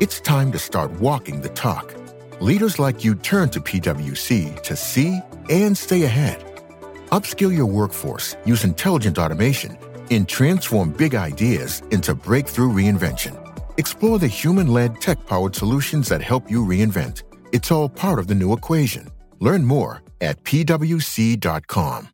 it's time to start walking the talk. Leaders like you turn to PWC to see and stay ahead. Upskill your workforce, use intelligent automation, and transform big ideas into breakthrough reinvention. Explore the human led tech powered solutions that help you reinvent. It's all part of the new equation. Learn more at pwc.com.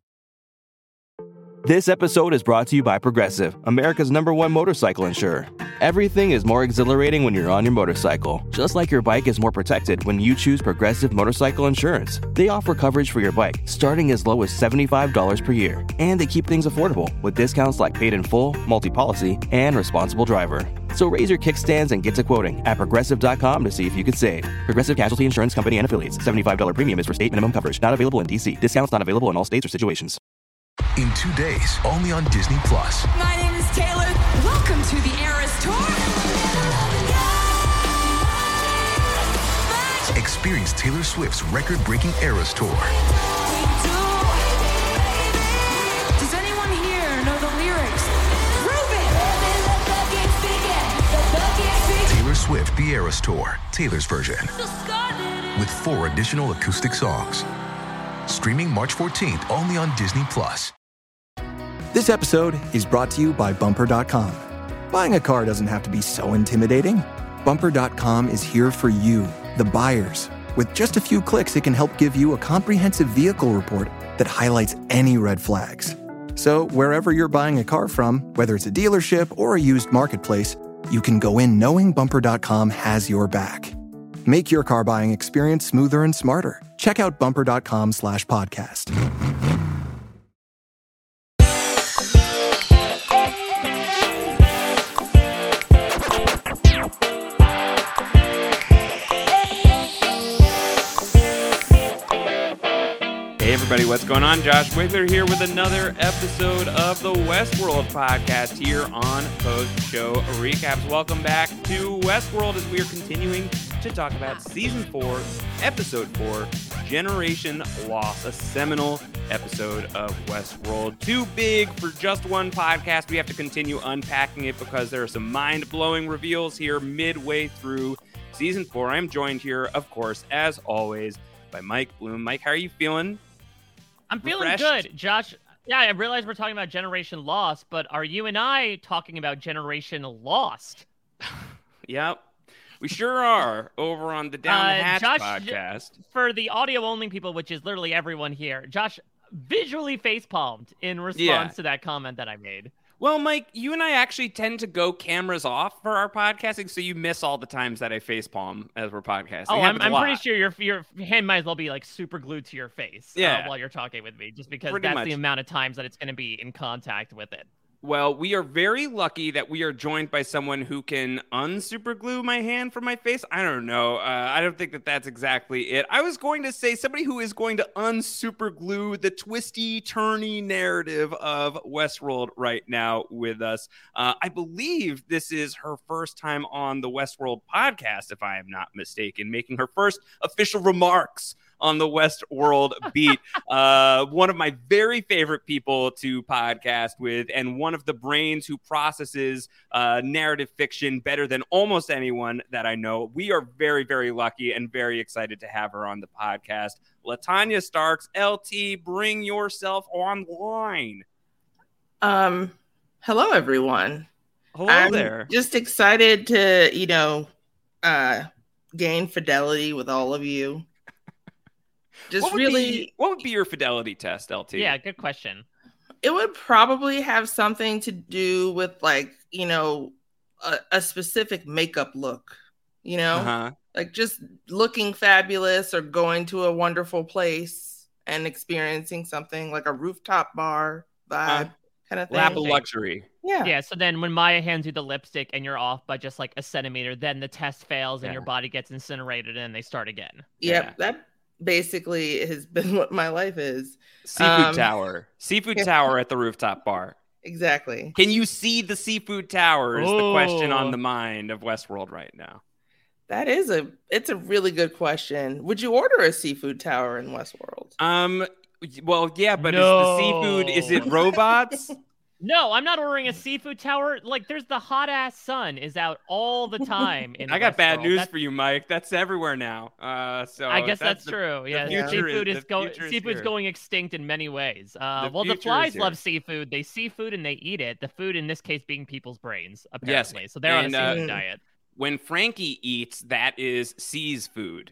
This episode is brought to you by Progressive, America's number one motorcycle insurer. Everything is more exhilarating when you're on your motorcycle, just like your bike is more protected when you choose Progressive Motorcycle Insurance. They offer coverage for your bike starting as low as $75 per year, and they keep things affordable with discounts like paid in full, multi policy, and responsible driver. So raise your kickstands and get to quoting at progressive.com to see if you could save. Progressive Casualty Insurance Company and Affiliates. $75 premium is for state minimum coverage. Not available in DC. Discounts not available in all states or situations. In two days, only on Disney Plus. My name is Taylor. Welcome to the Eras Tour. Experience Taylor Swift's record-breaking Eras Tour. Does anyone here know the lyrics? Taylor Swift The Eras Tour, Taylor's version, with four additional acoustic songs. Streaming March 14th only on Disney Plus. This episode is brought to you by Bumper.com. Buying a car doesn't have to be so intimidating. Bumper.com is here for you, the buyers. With just a few clicks, it can help give you a comprehensive vehicle report that highlights any red flags. So, wherever you're buying a car from, whether it's a dealership or a used marketplace, you can go in knowing Bumper.com has your back. Make your car buying experience smoother and smarter. Check out bumper.com slash podcast. Hey everybody, what's going on? Josh Wigler here with another episode of the Westworld podcast here on Post Show Recaps. Welcome back to Westworld as we are continuing to talk about season four, episode four, Generation Loss, a seminal episode of Westworld. Too big for just one podcast. We have to continue unpacking it because there are some mind blowing reveals here midway through season four. I'm joined here, of course, as always, by Mike Bloom. Mike, how are you feeling? I'm feeling Refreshed? good, Josh. Yeah, I realize we're talking about Generation Lost, but are you and I talking about Generation Lost? Yep. We sure are over on the Down the Uh, Hatch Josh, podcast. For the audio only people, which is literally everyone here, Josh visually face palmed in response Yeah. to that comment that I made. Well, Mike, you and I actually tend to go cameras off for our podcasting, so you miss all the times that I face palm as we're podcasting. Oh, I'm, I'm pretty sure your your hand might as well be like super glued to your face uh, Yeah. while you're talking with me, just because Pretty that's much. the amount of times that it's going to be in contact with it. Well, we are very lucky that we are joined by someone who can unsuperglue my hand from my face. I don't know. Uh, I don't think that that's exactly it. I was going to say somebody who is going to unsuperglue the twisty, turny narrative of Westworld right now with us. Uh, I believe this is her first time on the Westworld podcast, if I am not mistaken, making her first official remarks on the West World beat. uh, one of my very favorite people to podcast with, and one of the brains who processes uh, narrative fiction better than almost anyone that I know. We are very, very lucky and very excited to have her on the podcast. Latanya Starks, LT, bring yourself online. Um, hello everyone. Hello I'm there. Just excited to, you know, uh gain fidelity with all of you. Just What really be- what would be your fidelity test, LT? Yeah, good question. it would probably have something to do with like, you know, a, a specific makeup look, you know? Uh-huh. Like just looking fabulous or going to a wonderful place and experiencing something like a rooftop bar vibe Uh, kind of thing. Lap of luxury. Yeah. Yeah, so then when Maya hands you the lipstick and you're off by just like a centimeter, then the test fails and your body gets incinerated and they start again. Yep. Yeah. That basically has been what my life is. Seafood Um, tower. Seafood yeah. tower at the rooftop bar. Exactly. Can you see the seafood tower? Is the question Oh. on the mind of Westworld right now. That is a it's a really good question. Would you order a seafood tower in Westworld? Um. Well, yeah, but is the seafood? Is it robots? No, I'm not ordering a seafood tower. Like, there's the hot ass sun is out all the time. In I got bad Westworld. news That's- for you, Mike. That's everywhere now. Uh, so I guess that's, the- true. Yeah, future seafood is- is, going. future is Seafood's here. going extinct in many ways. Uh, The well, the flies love seafood. They see food and they eat it. The food in this case being people's brains, Yes, apparently. So they're on a and, uh, seafood diet. When Frankie eats, that is C's food.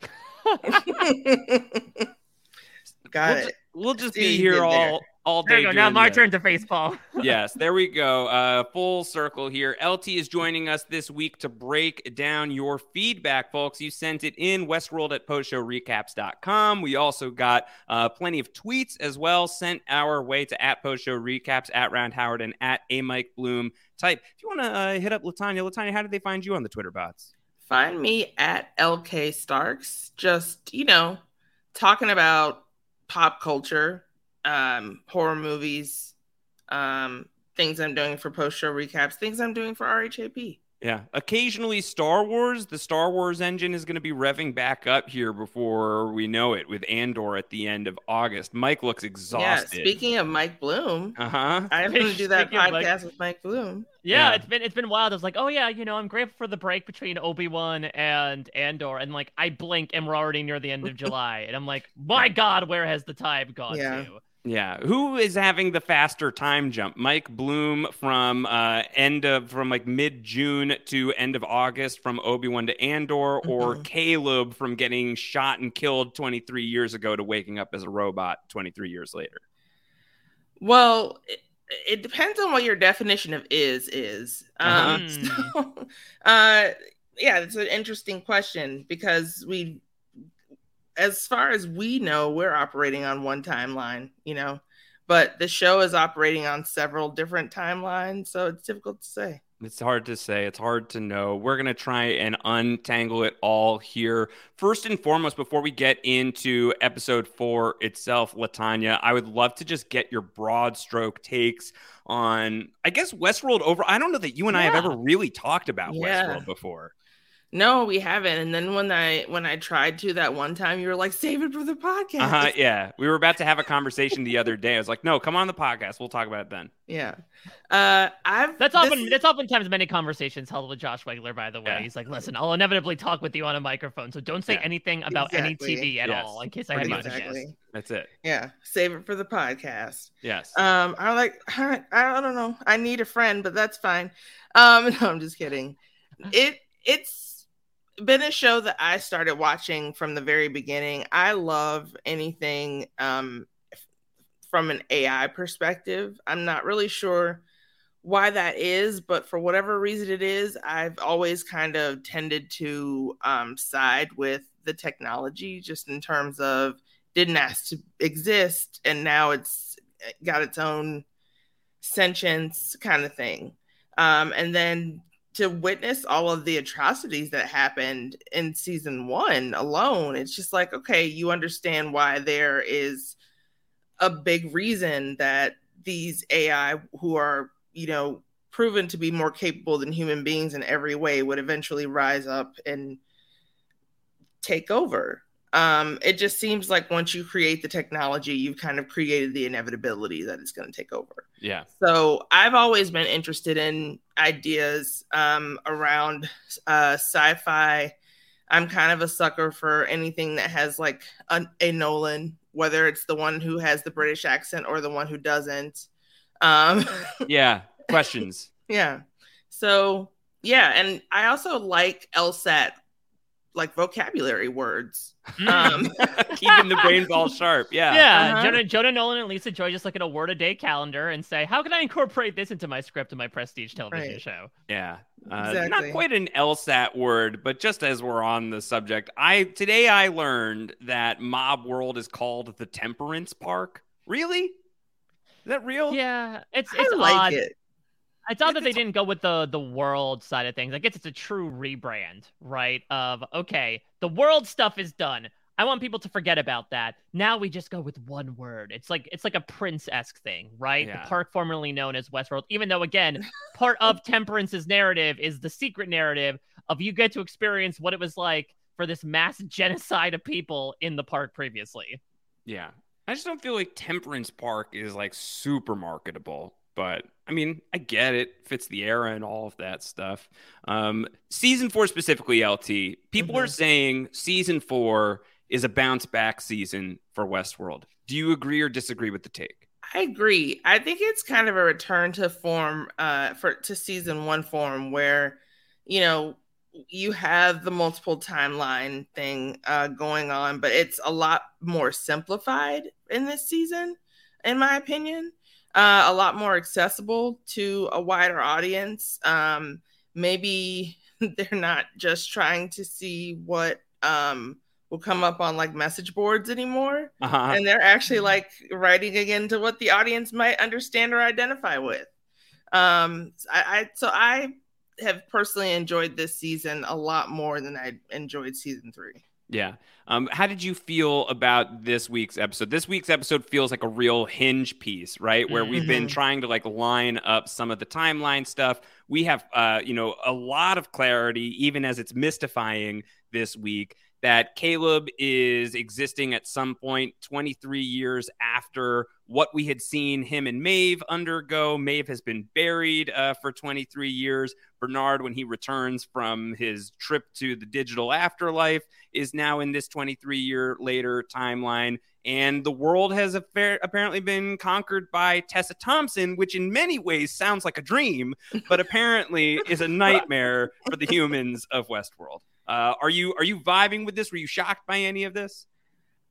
Got we'll, it. ju- we'll just See be here all. there. All all There day. you go. Now my this. turn to face Paul. yes, there we go. Uh, full circle here. LT is joining us this week to break down your feedback, folks. You sent it in Westworld at postshowrecaps.com. We also got uh, plenty of tweets as well sent our way to at postshowrecaps, recaps, at Round Howard, and at a Mike Bloom. Type. If you want to uh, hit up Latanya, Latanya, how did they find you on the Twitter bots? Find me at LK Starks. Just, you know, talking about pop culture, um, horror movies, um, things I'm doing for post show recaps, things I'm doing for RHAP. Yeah. Occasionally, Star Wars, the Star Wars engine is going to be revving back up here before we know it with Andor at the end of August. Mike looks exhausted. Yeah. exhausted. Speaking of Mike Bloom, uh huh. I'm going to do that Speaking of Mike- podcast with Mike Bloom. Yeah, Yeah. it's been it's been wild. I was like, oh yeah, you know, I'm grateful for the break between Obi Wan and Andor, and like I blink and we're already near the end of July, and I'm like, my God, where has the time gone Yeah. to? Yeah, who is having the faster time jump? Mike Bloom from uh, end of from like mid June to end of August from Obi Wan to Andor, or Mhm. Caleb from getting shot and killed 23 years ago to waking up as a robot 23 years later. Well, it, it depends on what your definition of is is. Um, Uh-huh. so, uh, yeah, it's an interesting question because we, as far as we know, we're operating on one timeline, you know, but the show is operating on several different timelines, so it's difficult to say. It's hard to say. It's hard to know. We're going to try and untangle it all here. First and foremost, before we get into episode four itself, Latanya, I would love to just get your broad stroke takes on, I guess, Westworld over. I don't know that you and I have ever really talked about Yeah. Westworld before. No, we haven't. And then when I when I tried to that one time, you were like, "Save it for the podcast." Uh huh. Yeah. We were about to have a conversation the other day. I was like, no, come on the podcast. We'll talk about it then. Yeah. Uh, I've That's this- often that's oftentimes many conversations held with Josh Wigler. By the way, Yeah. he's like, listen, I'll inevitably talk with you on a microphone, so don't say Yeah. anything about Exactly. any TV at Yes. all, in case I have Pretty you much. as a guest. exactly. That's it. Yeah. Save it for the podcast. Yes. Um, I'm like, I, I don't know. I need a friend, but that's fine. Um, no, I'm just kidding. It it's been a show that I started watching from the very beginning. I love anything um from an AI perspective. I'm not really sure why that is, but for whatever reason it is, I've always kind of tended to um side with the technology just in terms of didn't ask to exist and now it's got its own sentience kind of thing. Um, and then to witness all of the atrocities that happened in season one alone, it's just like, okay, you understand why there is a big reason that these AI who are, you know, proven to be more capable than human beings in every way would eventually rise up and take over um, it just seems like once you create the technology, you've kind of created the inevitability that it's going to take over. yeah. So I've always been interested in ideas um, around uh, sci-fi. I'm kind of a sucker for anything that has like a, a Nolan, whether it's the one who has the British accent or the one who doesn't. Um, Yeah. Questions. yeah. So yeah, and I also like LSAT like vocabulary words. Um, Keeping the brain ball sharp. Yeah. Yeah, Uh-huh. Jonah, Jonah Nolan and Lisa Joy just look at a word a day calendar and say, "How can I incorporate this into my script and my prestige television Right. show?" Yeah. Uh, Exactly. Not quite an LSAT word, but just as we're on the subject, I today I learned that Mob World is called the Temperance Park. Really? Is that real? Yeah, it's I it's like odd. it. It's odd that they didn't go with the the world side of things. I guess it's a true rebrand, right? Of okay, the world stuff is done. I want people to forget about that. Now we just go with one word. It's like it's like a prince esque thing, right? Yeah. The park formerly known as Westworld. Even though again, part of Temperance's narrative is the secret narrative of you get to experience what it was like for this mass genocide of people in the park previously. Yeah. I just don't feel like Temperance Park is like super marketable. But I mean, I get it, fits the era and all of that stuff. Um, season four specifically, LT, people are Mhm. saying season four is a bounce back season for Westworld. Do you agree or disagree with the take? I agree. I think it's kind of a return to form uh for to season 1 form where you know you have the multiple timeline thing uh going on but it's a lot more simplified in this season in my opinion. Uh a lot more accessible to a wider audience. Um maybe they're not just trying to see what um will come up on like message boards anymore Uh-huh. and they're actually like writing again to what the audience might understand or identify with. Um, I, I so I have personally enjoyed this season a lot more than I enjoyed season three. Yeah. Um, how did you feel about this week's episode? This week's episode feels like a real hinge piece, right? Where we've been Mhm. trying to like line up some of the timeline stuff. We have, uh, you know, a lot of clarity, even as it's mystifying this week, that Caleb is existing at some point 23 years after what we had seen him and Maeve undergo. Maeve has been buried uh, for 23 years. Bernard, when he returns from his trip to the digital afterlife, is now in this 23 year later timeline. And the world has affair- apparently been conquered by Tessa Thompson, which in many ways sounds like a dream, but apparently is a nightmare for the humans of Westworld. Uh, are you are you vibing with this? Were you shocked by any of this?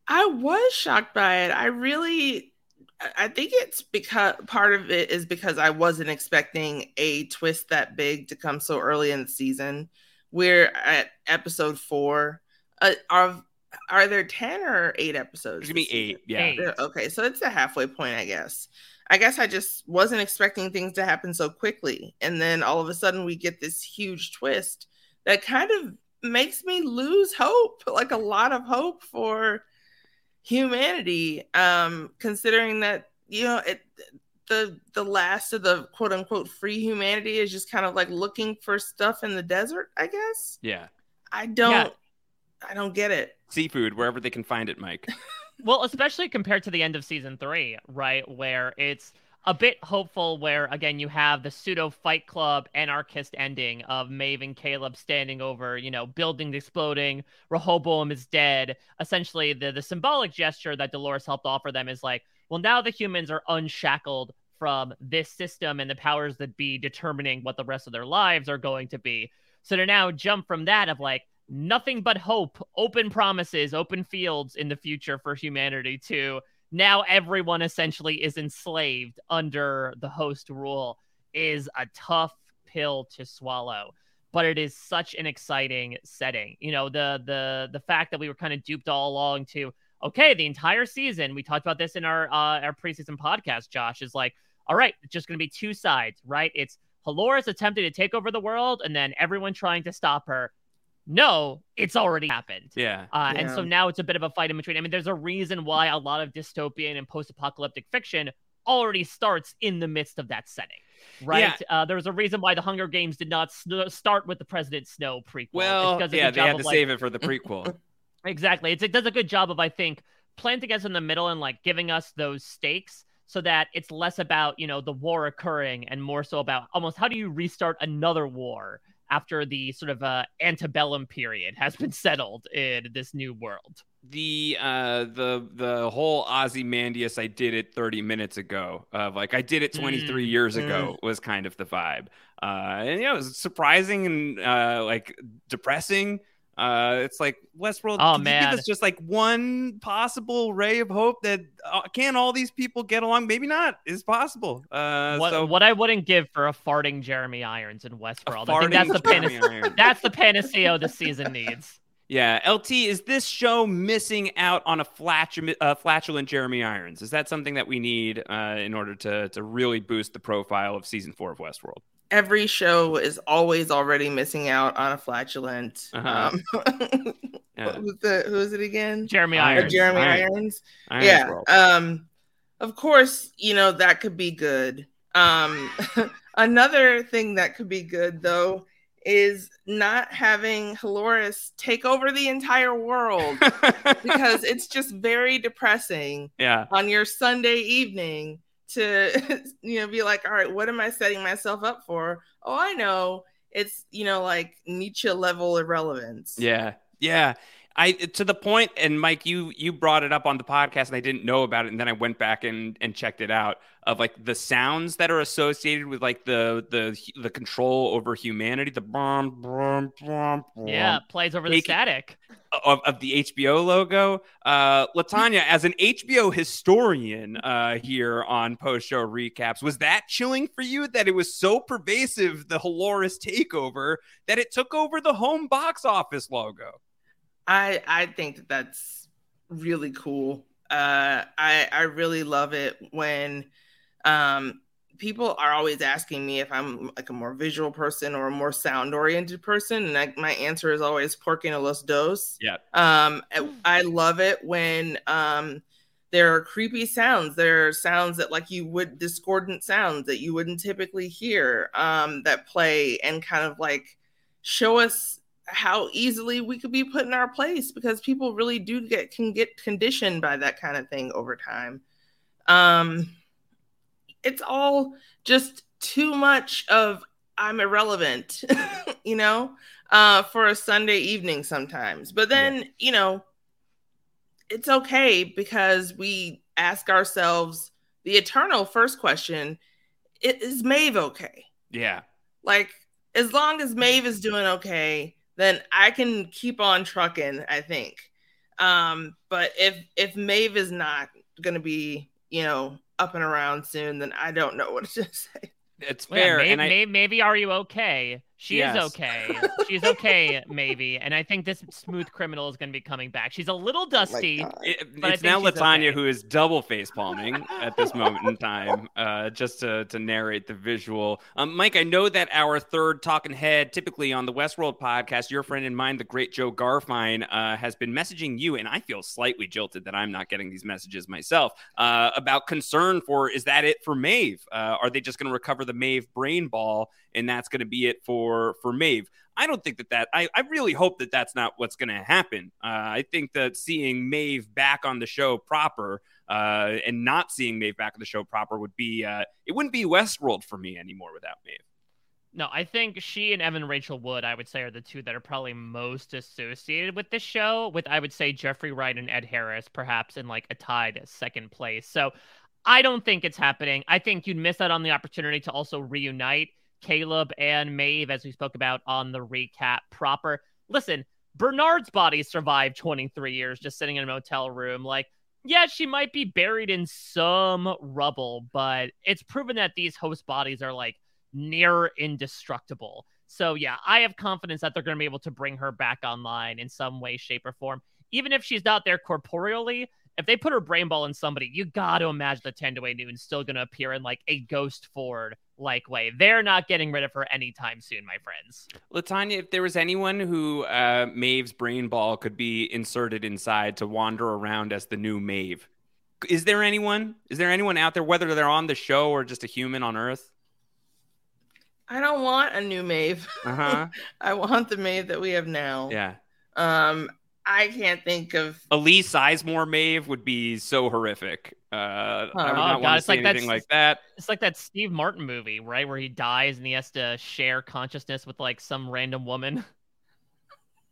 I was shocked by it. I really, I- I think it's because part of it is because I wasn't expecting a twist that big to come so early in the season. We're at episode four. Uh, are are there ten or eight episodes? There's gonna be eight. Yeah. Eight. Yeah, Okay, so it's a halfway point, I guess. I guess I just wasn't expecting things to happen so quickly. And then all of a sudden we get this huge twist that kind of makes me lose hope, like a lot of hope for humanity. Um, considering that, you know, it the the last of the quote unquote free humanity is just kind of like looking for stuff in the desert, I guess. Yeah. I don't I don't get it. Seafood, wherever they can find it, Mike. Well, especially compared to the end of season three, right? Where it's a bit hopeful, where again, you have the pseudo fight club anarchist ending of Maeve and Caleb standing over, you know, buildings exploding, Rehoboam is dead. Essentially, the, the symbolic gesture that Dolores helped offer them is like, well, now the humans are unshackled from this system and the powers that be determining what the rest of their lives are going to be. So to now jump from that of like, nothing but hope, open promises, open fields in the future for humanity to now everyone essentially is enslaved under the host rule is a tough pill to swallow. But it is such an exciting setting. You know the the the fact that we were kind of duped all along to okay the entire season we talked about this in our uh our preseason podcast josh is like all right just going to be two sides right? It's Halores attempting to take over the world and then everyone trying to stop her no, it's already happened. Yeah. Uh, And so now it's a bit of a fight in between. I mean, there's a reason why a lot of dystopian and post apocalyptic fiction already starts in the midst of that setting, right? Uh, there's a reason why the Hunger Games did not sn- start with the President Snow prequel. It's Well, 'cause yeah, they had to like- save it for the prequel. Exactly. It's, it does a good job of, I think, planting us in the middle and like giving us those stakes so that it's less about, you know, the war occurring and more so about almost how do you restart another war after the sort of uh, antebellum period has been settled in this new world. the uh the the whole Ozymandias I did it 30 minutes ago of like I did it 23 Mm, years ago was kind of the vibe. Uh and you know it was surprising and uh like depressing. Uh it's like Westworld Oh, can you give man. us just like one possible ray of hope that uh, can all these people get along? Maybe not. Is possible. Uh what, so what I wouldn't give for a farting Jeremy Irons in Westworld. I think that's the panacea. That's the panacea this season needs. Yeah, LT, is this show missing out on a flatu- uh, flatulent Jeremy Irons? Is that something that we need uh, in order to to really boost the profile of season four of Westworld? Every show is always already missing out on a flatulent. Uh-huh. Um, Yeah. who's the who is it again? Jeremy Irons. Or Jeremy Irons. Irons. Irons yeah. World. Um, of course, you know that could be good. Um, another thing that could be good though is not having Halores take over the entire world because it's just very depressing yeah, on your Sunday evening to you know be like, all right, what am I setting myself up for? Oh, I know. It's you know like Nietzsche level irrelevance. yeah, yeah. I to the point, and Mike, you you brought it up on the podcast, and I didn't know about it, and then I went back and and checked it out of like the sounds that are associated with like the the the control over humanity, the brum brum brum. Yeah, plays over the Take- static. of, of the HBO logo. Uh, Latanya, as an HBO historian uh, here on post show recaps, was that chilling for you that it was so pervasive, the Halores takeover, that it took over the home box office logo? I I think that that's really cool. Uh, I I really love it when um, people are always asking me if I'm like a more visual person or a more sound oriented person, and I, my answer is always porque no los dos. Yeah. Um, I, I love it when um, there are creepy sounds. There are sounds that like you would discordant sounds that you wouldn't typically hear um, that play and kind of like show us how easily we could be put in our place because people really do get can get conditioned by that kind of thing over time. Um, it's all just too much of I'm irrelevant, you know, uh, for a Sunday evening sometimes. But then, you know, it's okay because we ask ourselves the eternal first question Is Maeve okay? Yeah. Like, as long as Maeve is doing okay, then I can keep on trucking, I think. Um, but if if Maeve is not gonna be, you know, up and around soon, then I don't know what to say. It's Well, yeah, fair. and I, may- maybe are you okay? She Yes. is okay. She's okay, maybe. And I think this smooth criminal is going to be coming back. She's a little dusty. God. It- But it's now Latanya okay. who is double face palming at this moment in time, uh, just to, to narrate the visual. Um, Mike, I know that our third talking head, typically on the Westworld podcast, your friend and mine, the great Jo Garfein, uh, has been messaging you, and I feel slightly jilted that I'm not getting these messages myself uh, about concern for is that it for Maeve? Uh, are they just going to recover the Maeve brain ball, and that's going to be it for for Maeve? I don't think that that I, I really hope that that's not what's going to happen. Uh, I think that seeing Maeve back on the show proper uh, and not seeing Maeve back on the show proper would be uh, it wouldn't be Westworld for me anymore without Maeve. No, I think she and Evan Rachel Wood, I would say, are the two that are probably most associated with this show. With I would say Jeffrey Wright and Ed Harris, perhaps in like a tied second place. So I don't think it's happening. I think you'd miss out on the opportunity to also reunite Caleb and Maeve, as we spoke about on the recap proper. Listen, Bernard's body survived 23 years just sitting in a motel room. Like, yeah, she might be buried in some rubble, but it's proven that these host bodies are like near indestructible. So yeah, I have confidence that they're going to be able to bring her back online in some way, shape, or form. Even if she's not there corporeally, if they put her brain ball in somebody, you got to imagine that Thandiwe Newton's still going to appear in like a ghost Ford like way. They're not getting rid of her anytime soon, my friends. Latanya, if there was anyone who uh, Maeve's brain ball could be inserted inside to wander around as the new Maeve, is there anyone? Is there anyone out there, whether they're on the show or just a human on Earth? I don't want a new Maeve. Uh huh. I want the Maeve that we have now. yeah. Um, I can't think of a Lee Sizemore Maeve would be so horrific. Uh, I would Oh, not God, want to it's see like anything like that. It's like that Steve Martin movie, right, where he dies and he has to share consciousness with like some random woman.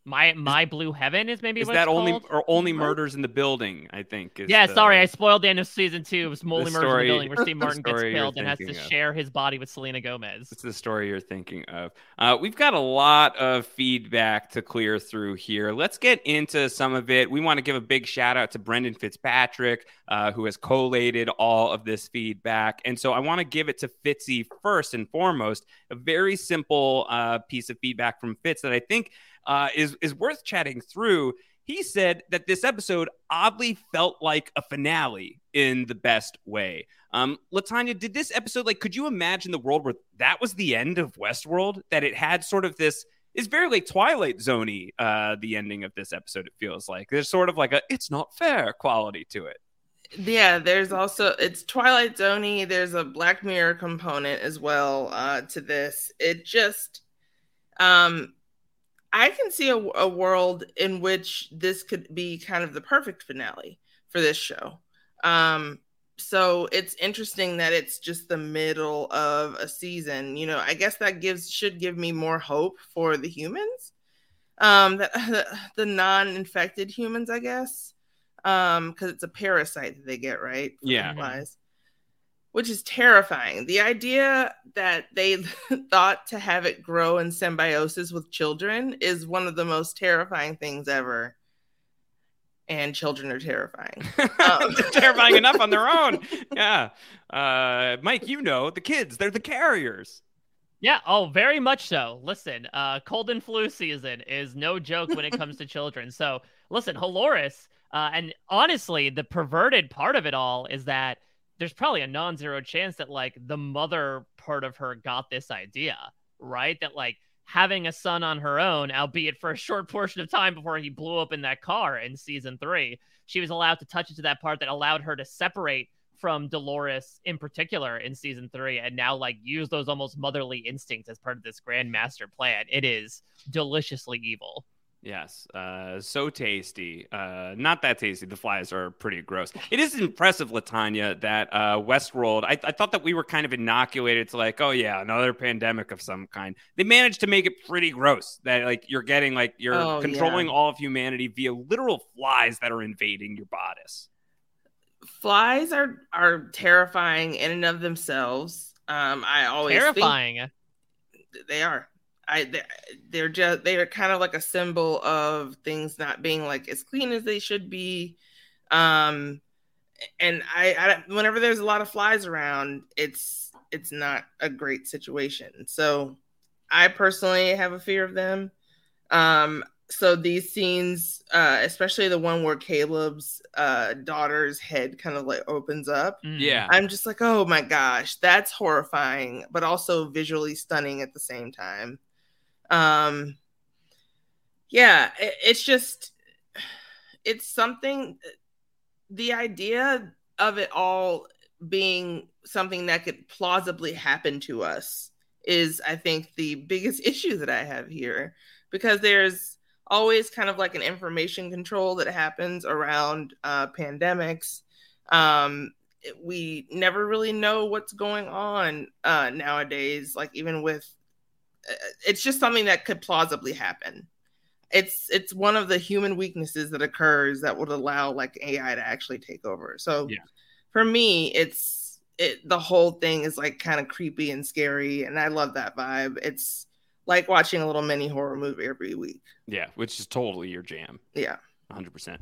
My My Blue Heaven is maybe Is what that only called? or only murders in the building? I think. Is Yeah, the- sorry, I spoiled the end of season two. It was The Murders in the Building, where Steve Martin gets killed and has to of. share his body with Selena Gomez. It's the story you're thinking of. Uh, we've got a lot of feedback to clear through here. Let's get into some of it. We want to give a big shout out to Brendan Fitzpatrick, uh, who has collated all of this feedback. And so I want to give it to Fitzy first and foremost. A very simple uh, piece of feedback from Fitz that I think uh, is is worth chatting through. He said that this episode oddly felt like a finale in the best way. Um, Latanya, did this episode like? Could you imagine the world where that was the end of Westworld? That it had sort of this is very like Twilight Zoney. Uh, the ending of this episode, it feels like there's sort of like a "it's not fair" quality to it. Yeah, there's also it's Twilight Zoney. There's a Black Mirror component as well uh, to this. It just, um, I can see a, a world in which this could be kind of the perfect finale for this show. Um, so it's interesting that it's just the middle of a season. You know, I guess that gives should give me more hope for the humans, um, the, the non-infected humans, I guess um because it's a parasite that they get right yeah which is terrifying. The idea that they thought to have it grow in symbiosis with children is one of the most terrifying things ever. And children are terrifying. Um, terrifying enough on their own. Yeah. Uh mike you know the kids they're the carriers. Yeah, oh, very much so. Listen, uh, cold and flu season is no joke when it comes to children. So, listen, Halores uh, and honestly, the perverted part of it all is that there's probably a non-zero chance that like the mother part of her got this idea, right? That like having a son on her own, albeit for a short portion of time before he blew up in that car in season three, she was allowed to touch into that part that allowed her to separate from Dolores in particular in season three and now like use those almost motherly instincts as part of this grand master plan. It is deliciously evil. Yes, uh, so tasty. Uh, not that tasty. The flies are pretty gross. It is impressive, Latanya, that uh, Westworld. I, I thought that we were kind of inoculated to like, oh yeah, another pandemic of some kind. They managed to make it pretty gross. That like you're getting like you're oh, controlling yeah. all of humanity via literal flies that are invading your bodice. Flies are are terrifying in and of themselves. Um, I always terrifying. they are. I they're just they are kind of like a symbol of things not being like as clean as they should be. Um, and I, I whenever there's a lot of flies around, it's it's not a great situation. So I personally have a fear of them. Um, so these scenes, uh, especially the one where Caleb's uh, daughter's head kind of like opens up. Mm. Yeah. I'm just like, oh my gosh, that's horrifying, but also visually stunning at the same time um yeah it, it's just it's something the idea of it all being something that could plausibly happen to us is i think the biggest issue that i have here because there's always kind of like an information control that happens around uh, pandemics. Um, we never really know what's going on uh, nowadays like even with it's just something that could plausibly happen. It's it's one of the human weaknesses that occurs that would allow like AI to actually take over. So yeah. for me, it's it the whole thing is like kind of creepy and scary, and I love that vibe. It's like watching a little mini horror movie every week. Yeah, which is totally your jam. Yeah, hundred percent.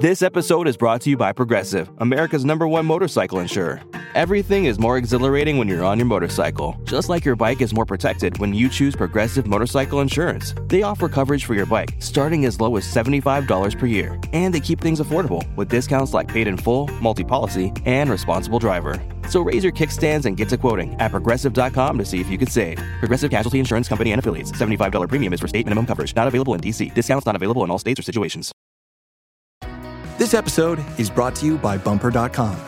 This episode is brought to you by Progressive, America's number one motorcycle insurer. Everything is more exhilarating when you're on your motorcycle, just like your bike is more protected when you choose Progressive Motorcycle Insurance. They offer coverage for your bike starting as low as $75 per year, and they keep things affordable with discounts like paid in full, multi policy, and responsible driver. So raise your kickstands and get to quoting at progressive.com to see if you could save. Progressive Casualty Insurance Company and affiliates. $75 premium is for state minimum coverage. Not available in DC. Discounts not available in all states or situations. This episode is brought to you by Bumper.com.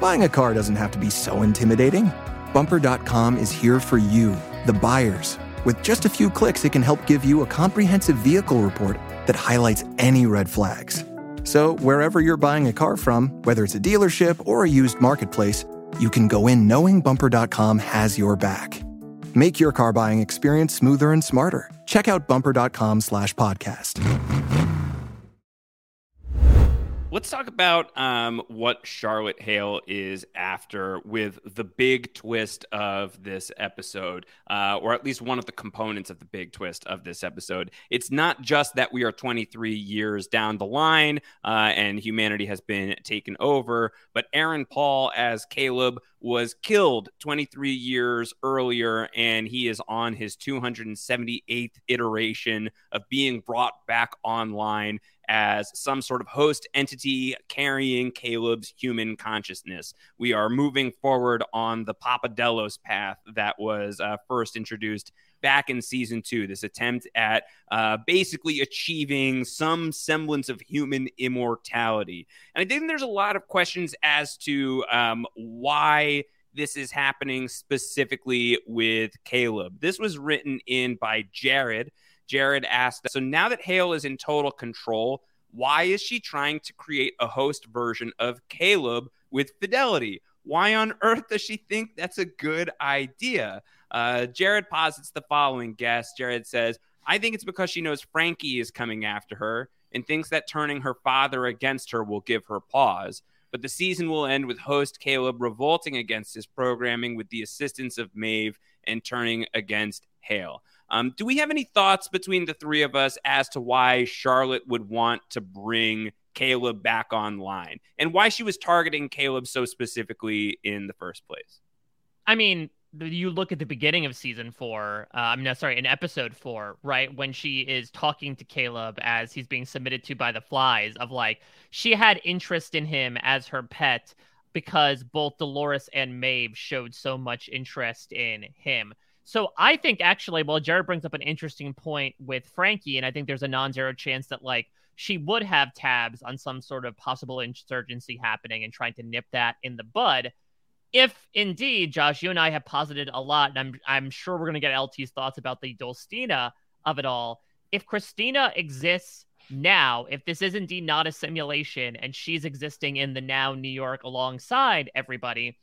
Buying a car doesn't have to be so intimidating. Bumper.com is here for you, the buyers. With just a few clicks, it can help give you a comprehensive vehicle report that highlights any red flags. So, wherever you're buying a car from, whether it's a dealership or a used marketplace, you can go in knowing Bumper.com has your back. Make your car buying experience smoother and smarter. Check out bumper.com slash podcast. Let's talk about um, what Charlotte Hale is after with the big twist of this episode, uh, or at least one of the components of the big twist of this episode. It's not just that we are 23 years down the line uh, and humanity has been taken over, but Aaron Paul as Caleb was killed 23 years earlier, and he is on his 278th iteration of being brought back online as some sort of host entity carrying Caleb's human consciousness. We are moving forward on the Papadelos path that was uh, first introduced back in season two. This attempt at uh, basically achieving some semblance of human immortality. And I think there's a lot of questions as to um, why this is happening specifically with Caleb. This was written in by Jared. Jared asked, So now that Hale is in total control, why is she trying to create a host version of Caleb with Fidelity? Why on earth does she think that's a good idea? Uh, Jared posits the following guess. Jared says, I think it's because she knows Frankie is coming after her and thinks that turning her father against her will give her pause. But the season will end with host Caleb revolting against his programming with the assistance of Maeve and turning against Hale. Um, do we have any thoughts between the three of us as to why Charlotte would want to bring Caleb back online and why she was targeting Caleb so specifically in the first place? I mean, you look at the beginning of season four, uh, I'm not sorry, in episode four, right? When she is talking to Caleb as he's being submitted to by the flies, of like, she had interest in him as her pet because both Dolores and Maeve showed so much interest in him. So I think actually, well, Jared brings up an interesting point with Frankie, and I think there's a non-zero chance that like she would have tabs on some sort of possible insurgency happening and trying to nip that in the bud. If indeed, Josh, you and I have posited a lot, and I'm I'm sure we're gonna get LT's thoughts about the Dulstina of it all. If Christina exists now, if this is indeed not a simulation and she's existing in the now New York alongside everybody,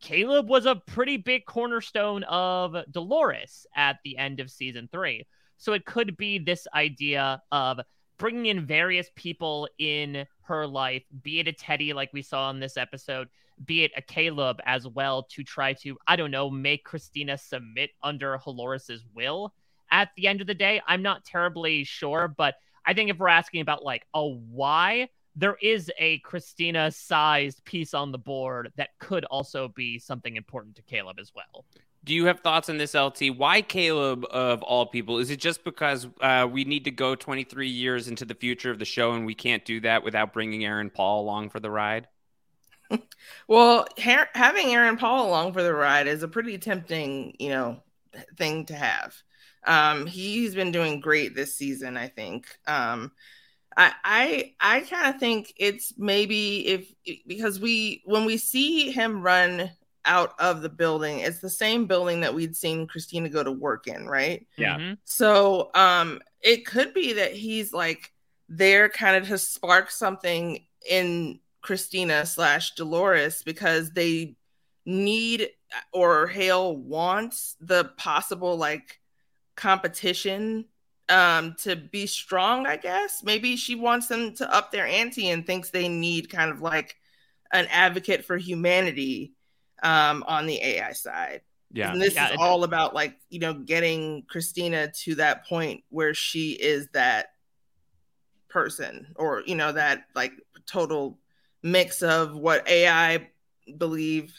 Caleb was a pretty big cornerstone of Dolores at the end of season three. So it could be this idea of bringing in various people in her life, be it a Teddy like we saw in this episode, be it a Caleb as well, to try to, I don't know, make Christina submit under Halores's will. At the end of the day, I'm not terribly sure, but I think if we're asking about like a why, there is a Christina sized piece on the board that could also be something important to Caleb as well. Do you have thoughts on this, LT? Why Caleb of all people? Is it just because uh, we need to go 23 years into the future of the show and we can't do that without bringing Aaron Paul along for the ride? well, ha- having Aaron Paul along for the ride is a pretty tempting, you know, thing to have. Um, he's been doing great this season, I think. Um, I I, I kind of think it's maybe if because we when we see him run out of the building, it's the same building that we'd seen Christina go to work in, right? Yeah. Mm-hmm. So um it could be that he's like there kind of to spark something in Christina slash Dolores because they need or Hale wants the possible like competition um to be strong i guess. Maybe she wants them to up their ante and thinks they need kind of like an advocate for humanity um on the ai side. Yeah. And this yeah, is all about like you know getting christina to that point where she is that person or you know that like total mix of what ai believe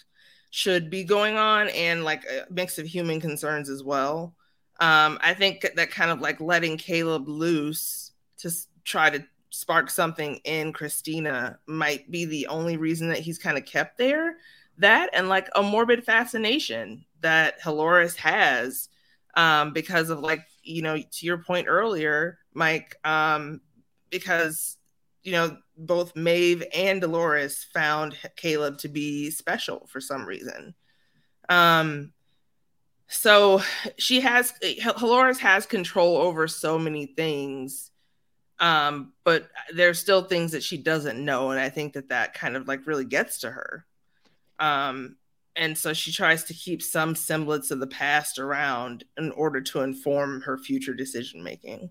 should be going on and like a mix of human concerns as well um, I think that kind of like letting Caleb loose to try to spark something in Christina might be the only reason that he's kind of kept there. That and like a morbid fascination that Halores has um, because of like, you know, to your point earlier, Mike, um, because, you know, both Maeve and Dolores found Caleb to be special for some reason. Um, so she has Dolores has control over so many things um but there's still things that she doesn't know and i think that that kind of like really gets to her um and so she tries to keep some semblance of the past around in order to inform her future decision making.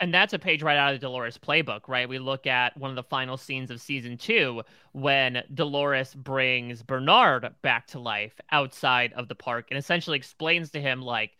And that's a page right out of the Dolores' playbook, right? We look at one of the final scenes of season two when Dolores brings Bernard back to life outside of the park and essentially explains to him, like,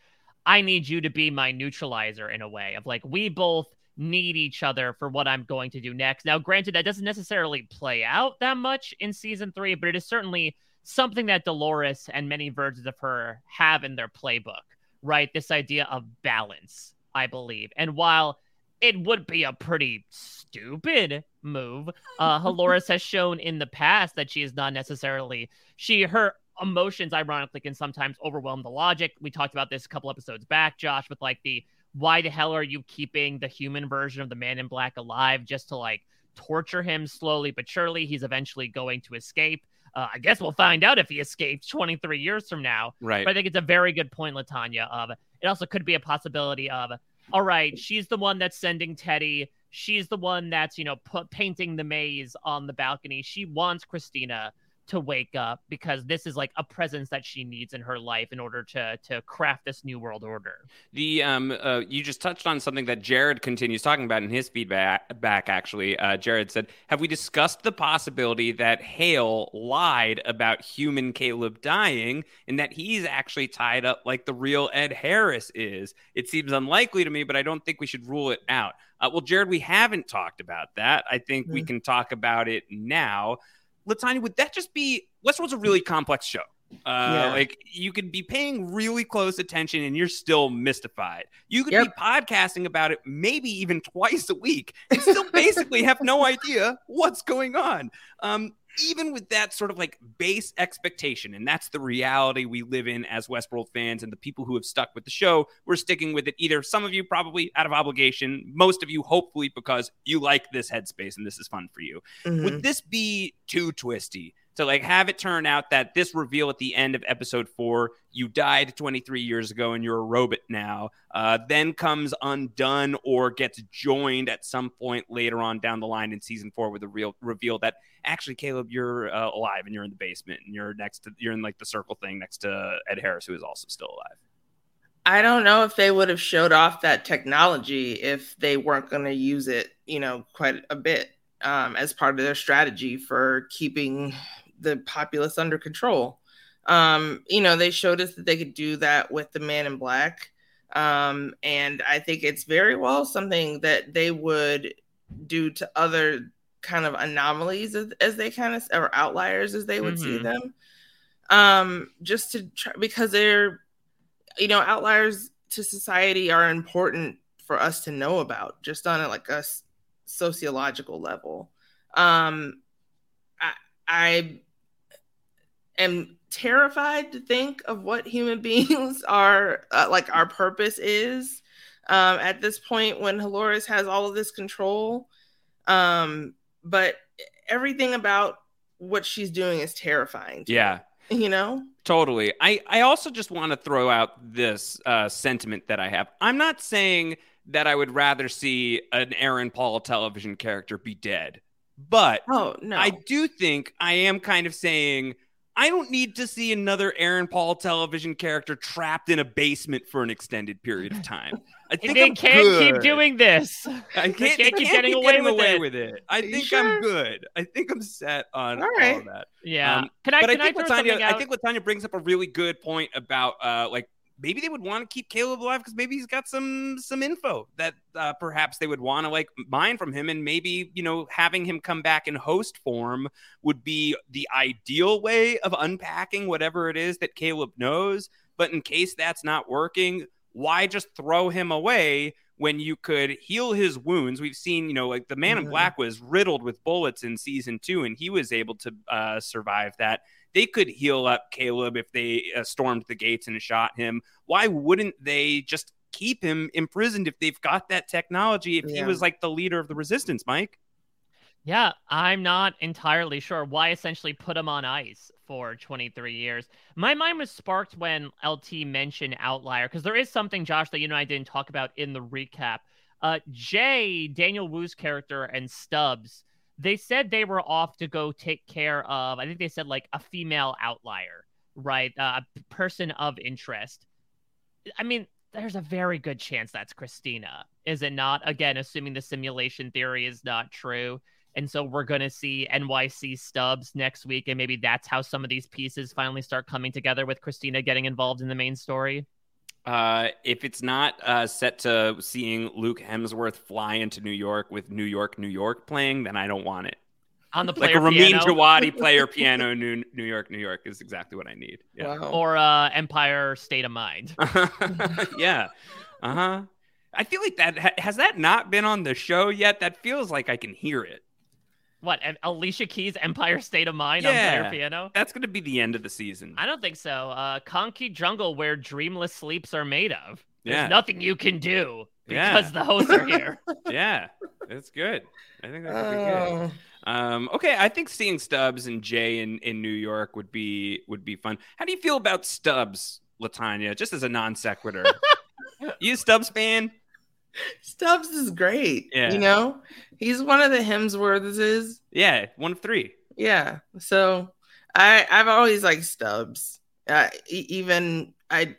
I need you to be my neutralizer in a way of like, we both need each other for what I'm going to do next. Now, granted, that doesn't necessarily play out that much in season three, but it is certainly something that Dolores and many versions of her have in their playbook, right? This idea of balance, I believe. And while it would be a pretty stupid move, uh, Halores has shown in the past that she is not necessarily she her emotions ironically can sometimes overwhelm the logic. We talked about this a couple episodes back, Josh, with like the why the hell are you keeping the human version of the man in black alive just to like torture him slowly but surely? He's eventually going to escape. Uh, I guess we'll find out if he escapes 23 years from now. Right. But I think it's a very good point, Latanya. Of it also could be a possibility of, all right, she's the one that's sending Teddy. She's the one that's you know put, painting the maze on the balcony. She wants Christina to wake up because this is like a presence that she needs in her life in order to to craft this new world order. The um uh, you just touched on something that Jared continues talking about in his feedback back actually. Uh, Jared said, "Have we discussed the possibility that Hale lied about human Caleb dying and that he's actually tied up like the real Ed Harris is? It seems unlikely to me, but I don't think we should rule it out." Uh, well, Jared, we haven't talked about that. I think mm-hmm. we can talk about it now. Latanya, would that just be Westworld's a really complex show? Uh, yeah. Like you could be paying really close attention and you're still mystified. You could yep. be podcasting about it maybe even twice a week and still basically have no idea what's going on. Um, even with that sort of like base expectation, and that's the reality we live in as Westworld fans and the people who have stuck with the show, we're sticking with it. Either some of you probably out of obligation, most of you hopefully because you like this headspace and this is fun for you. Mm-hmm. Would this be too twisty? To like have it turn out that this reveal at the end of episode four, you died 23 years ago and you're a robot now, uh, then comes undone or gets joined at some point later on down the line in season four with a real reveal that actually Caleb, you're uh, alive and you're in the basement and you're next to you're in like the circle thing next to Ed Harris, who is also still alive. I don't know if they would have showed off that technology if they weren't going to use it, you know, quite a bit um, as part of their strategy for keeping the populace under control. Um, you know, they showed us that they could do that with the man in black. Um, and I think it's very well something that they would do to other kind of anomalies as, as they kind of or outliers as they would mm-hmm. see them. Um, just to try because they're you know, outliers to society are important for us to know about just on a, like a sociological level. Um, I, I am terrified to think of what human beings are uh, like our purpose is um, at this point when Halores has all of this control. Um, but everything about what she's doing is terrifying. yeah. Me, you know? Totally. I, I also just want to throw out this uh, sentiment that I have. I'm not saying that I would rather see an Aaron Paul television character be dead, but oh, no. I do think I am kind of saying – I don't need to see another Aaron Paul television character trapped in a basement for an extended period of time. I think they can't good. keep doing this. I can't, they can't keep getting, away, with, away with, it. I think sure? I'm good. I think I'm set on all, right. all of that. Yeah. Um, can I? But can I think I, Latanya, I think Latanya brings up a really good point about uh, like maybe they would want to keep Caleb alive because maybe he's got some some info that uh, perhaps they would want to like mine from him, and maybe you know having him come back in host form would be the ideal way of unpacking whatever it is that Caleb knows. But in case that's not working, why just throw him away? When you could heal his wounds, we've seen, you know, like the man mm-hmm. in black was riddled with bullets in season two, and he was able to uh, survive that they could heal up Caleb if they uh, stormed the gates and shot him. Why wouldn't they just keep him imprisoned if they've got that technology? If yeah. he was like the leader of the resistance, Mike. Yeah, I'm not entirely sure why essentially put him on ice for 23 years. My mind was sparked when LT mentioned Outlier because there is something, Josh, that you and I didn't talk about in the recap. Uh, Jay, Daniel Wu's character, and Stubbs they said they were off to go take care of, I think they said like a female outlier right? Uh, a person of interest. I mean, there's a very good chance that's Christina, is it not? Again, assuming the simulation theory is not true. And so we're going to see NYC Stubbs next week. And maybe that's how some of these pieces finally start coming together with Christina getting involved in the main story. Uh, if it's not uh, set to seeing Luke Hemsworth fly into New York with New York, New York playing, then I don't want it. On the like a Ramin Djawadi player piano, New New York, New York is exactly what I need. Yeah. Wow. Or uh, Empire State of Mind. yeah. Uh huh. I feel like that has that not been on the show yet. That feels like I can hear it. What Alicia Keys' Empire State of Mind yeah, on player piano? That's going to be the end of the season. I don't think so. Uh, Conky Jungle, where dreamless sleeps are made of. There's yeah. nothing you can do because yeah. the hosts are here. yeah, that's good. I think that's uh... good. Um, okay, I think seeing Stubbs and Jay in, in New York would be would be fun. How do you feel about Stubbs, Latanya? Just as a non sequitur, you Stubbs fan? Stubbs is great. Yeah. You know, he's one of the Hemsworths. Yeah, one of three. Yeah. So I I've always liked Stubbs. Uh, even I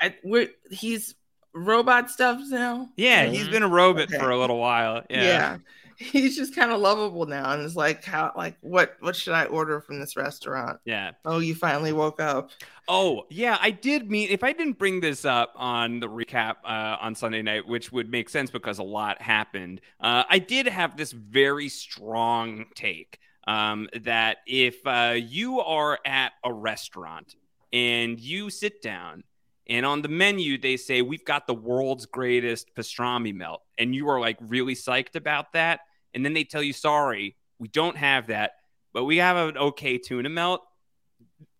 I we're he's robot Stubbs now. Yeah, mm-hmm. he's been a robot okay. for a little while. Yeah. yeah he's just kind of lovable now and it's like how like what what should i order from this restaurant? Yeah. Oh you finally woke up. Oh yeah i did mean if i didn't bring this up on the recap uh, on sunday night which would make sense because a lot happened uh, i did have this very strong take um, that if uh, you are at a restaurant and you sit down and on the menu, they say, We've got the world's greatest pastrami melt. And you are like really psyched about that. And then they tell you, Sorry, we don't have that, but we have an okay tuna melt.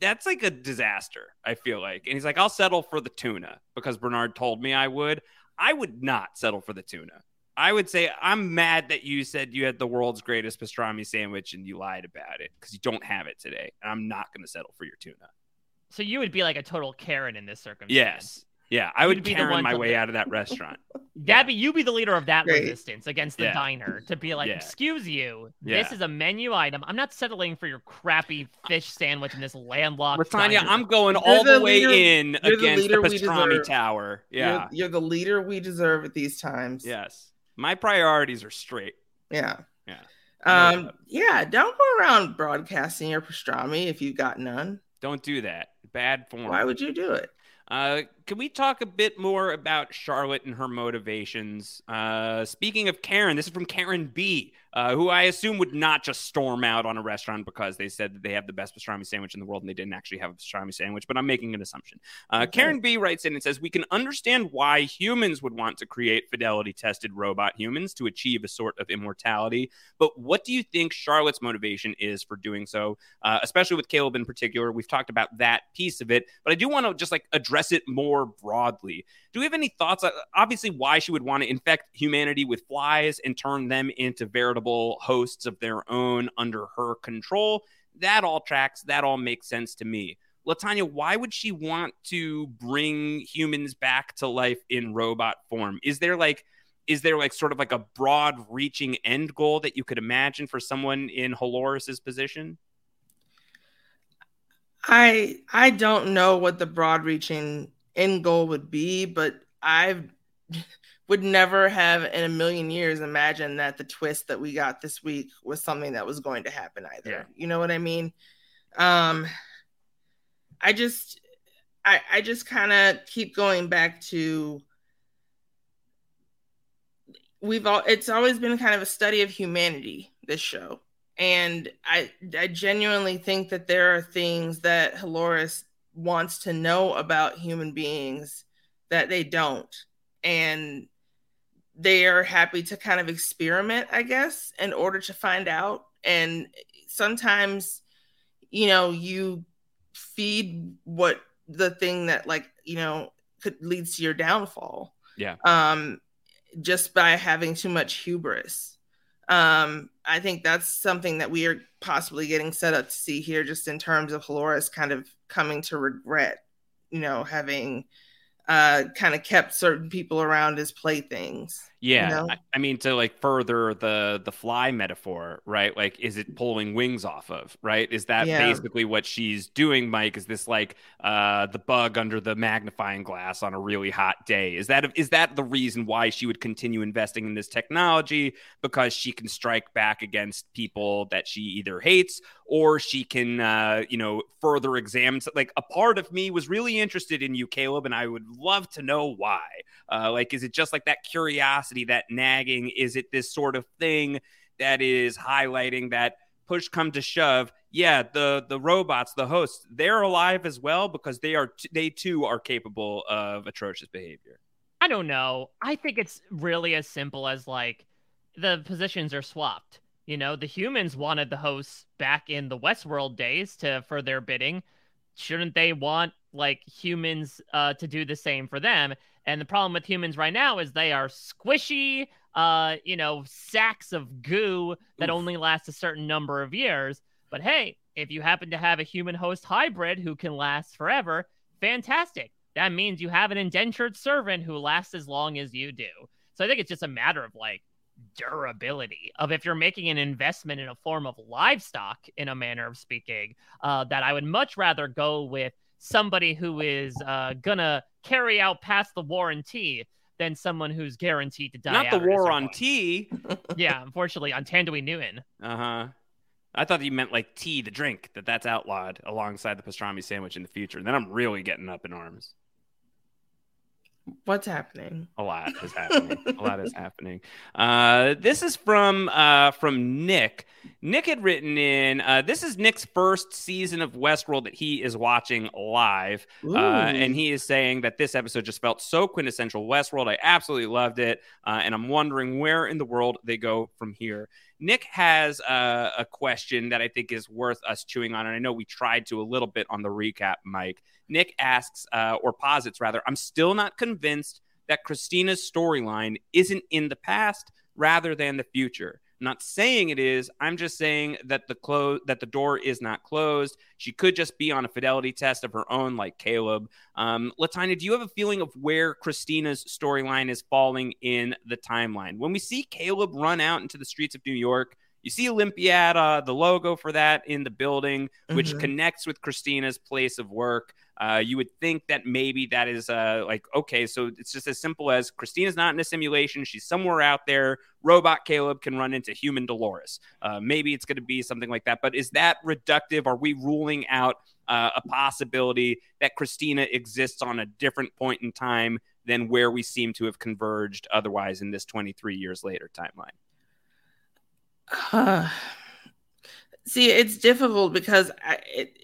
That's like a disaster, I feel like. And he's like, I'll settle for the tuna because Bernard told me I would. I would not settle for the tuna. I would say I'm mad that you said you had the world's greatest pastrami sandwich and you lied about it because you don't have it today. And I'm not going to settle for your tuna. So you would be like a total Karen in this circumstance. Yes. Yeah, I would be Karen my way to... out of that restaurant. Gabby, you be the leader of that Great. resistance against the yeah. diner to be like, yeah. excuse you, yeah. this is a menu item. I'm not settling for your crappy fish sandwich in this landlocked. Latanya, I'm going all the, the leader, way in against the, the pastrami tower. Yeah, you're, you're, the leader we deserve at these times. Yes, my priorities are straight. Yeah, yeah, um, yeah. Don't go around broadcasting your pastrami if you've got none. Don't do that. Bad form. Why would you do it? Uh, can we talk a bit more about Charlotte and her motivations? Uh, speaking of Karen, this is from Karen B, uh, who I assume would not just storm out on a restaurant because they said that they have the best pastrami sandwich in the world and they didn't actually have a pastrami sandwich, but I'm making an assumption. Uh, okay. Karen B writes in and says, We can understand why humans would want to create fidelity tested robot humans to achieve a sort of immortality, but what do you think Charlotte's motivation is for doing so, uh, especially with Caleb in particular? We've talked about that piece of it, but I do want to just like address it more broadly. Do we have any thoughts? Uh, obviously, why she would want to infect humanity with flies and turn them into veritable hosts of their own under her control? That all tracks. That all makes sense to me. Latanya, why would she want to bring humans back to life in robot form? Is there like is there like sort of like a broad reaching end goal that you could imagine for someone in Halores's position? I I don't know what the broad reaching end goal would be, but I would never have in a million years imagined that the twist that we got this week was something that was going to happen either. Yeah. You know what I mean? Um I just I I just kind of keep going back to we've all it's always been kind of a study of humanity this show and i i genuinely think that there are things that Halores wants to know about human beings that they don't. And they are happy to kind of experiment i guess in order to find out. And sometimes you know you feed what the thing that like you know could leads to your downfall. Yeah. Um just by having too much hubris. Um i think that's something that we are possibly getting set up to see here just in terms of Halores kind of coming to regret, you know, having uh, kind of kept certain people around as playthings. Yeah, you know? I, I mean to like further the the fly metaphor, right? Like, is it pulling wings off of? Right? Is that Yeah. basically what she's doing, Mike? Is this like uh the bug under the magnifying glass on a really hot day? Is that is that the reason why she would continue investing in this technology because she can strike back against people that she either hates or she can uh you know further examine like a part of me was really interested in you caleb and i would love to know why uh like is it just like that curiosity that nagging is it this sort of thing that is highlighting that push come to shove yeah the the robots the hosts they're alive as well because they are they too are capable of atrocious behavior I don't know. I think it's really as simple as like the positions are swapped. You know, the humans wanted the hosts back in the Westworld days to for their bidding. Shouldn't they want like humans uh, to do the same for them? And the problem with humans right now is they are squishy, uh, you know, sacks of goo that only last a certain number of years. But hey, if you happen to have a human host hybrid who can last forever, fantastic. That means you have an indentured servant who lasts as long as you do. So I think it's just a matter of like durability of if you're making an investment in a form of livestock in a manner of speaking uh, that i would much rather go with somebody who is uh, gonna carry out past the warranty than someone who's guaranteed to die not the out at a war on tea yeah unfortunately on Thandiwe Newton Uh-huh. I thought you meant like tea, the drink, that that's outlawed alongside the pastrami sandwich in the future. And then I'm really getting up in arms. What's happening? A lot is happening. a lot is happening. Uh, this is from uh, from Nick. Nick had written in. Uh, this is Nick's first season of Westworld that he is watching live, uh, and he is saying that this episode just felt so quintessential Westworld. I absolutely loved it, uh, and I'm wondering where in the world they go from here. Nick has uh, a question that I think is worth us chewing on, and I know we tried to a little bit on the recap, Mike. Nick asks, uh, or posits rather, I'm still not convinced that Christina's storyline isn't in the past rather than the future. I'm not saying it is. I'm just saying that the close that the door is not closed. She could just be on a fidelity test of her own, like Caleb. Um, Latanya, do you have a feeling of where Christina's storyline is falling in the timeline? When we see Caleb run out into the streets of New York, you see Olympiada, the logo for that in the building, which Mhm. connects with Christina's place of work. Uh, you would think that maybe that is uh, like, okay, so it's just as simple as Christina's not in a simulation. She's somewhere out there. Robot Caleb can run into human Dolores. Uh, maybe it's going to be something like that. But is that reductive? Are we ruling out uh, a possibility that Christina exists on a different point in time than where we seem to have converged otherwise in this 23 years later timeline? See, it's difficult because I, it,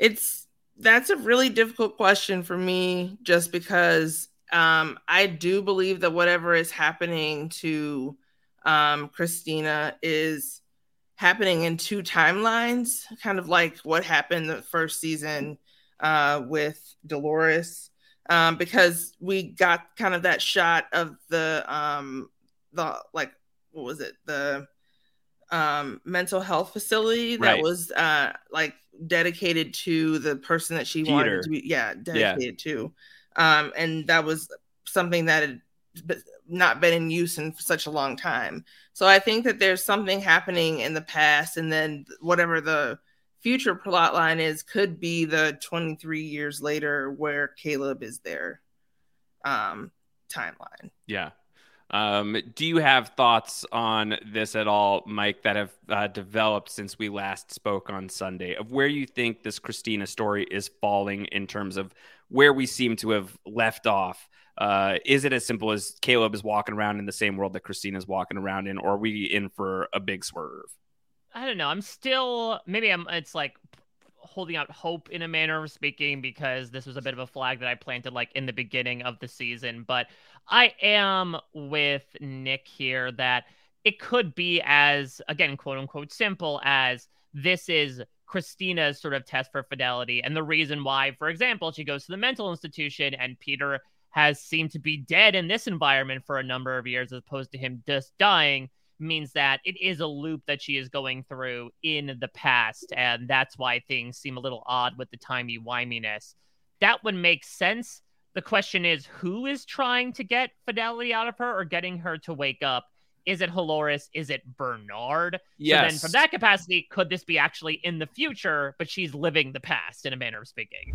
it's that's a really difficult question for me just because um, I do believe that whatever is happening to um, Christina is happening in two timelines, kind of like what happened the first season uh, with Dolores, um, because we got kind of that shot of the um, the like what was it? The um mental health facility that Right. was uh like dedicated to the person that she Peter. wanted to be yeah dedicated to um and that was something that had not been in use in such a long time so i think that there's something happening in the past and then whatever the future plot line is could be the 23 years later where caleb is there um timeline Yeah. Um, do you have thoughts on this at all, Mike, that have uh, developed since we last spoke on Sunday of where you think this Christina story is falling in terms of where we seem to have left off? Uh, is it as simple as Caleb is walking around in the same world that Christina is walking around in, or are we in for a big swerve? I don't know. I'm still maybe I'm it's like holding out hope in a manner of speaking because this was a bit of a flag that I planted like in the beginning of the season, but I am with Nick here that it could be as again quote unquote simple as this is Christina's sort of test for fidelity and the reason why for example she goes to the mental institution and Peter has seemed to be dead in this environment for a number of years as opposed to him just dying means that it is a loop that she is going through in the past and that's why things seem a little odd with the timey wiminess that would make sense. The question is who is trying to get fidelity out of her or getting her to wake up? Is it Halores? Is it Bernard? Yes. So then, from that capacity, could this be actually in the future, but she's living the past in a manner of speaking?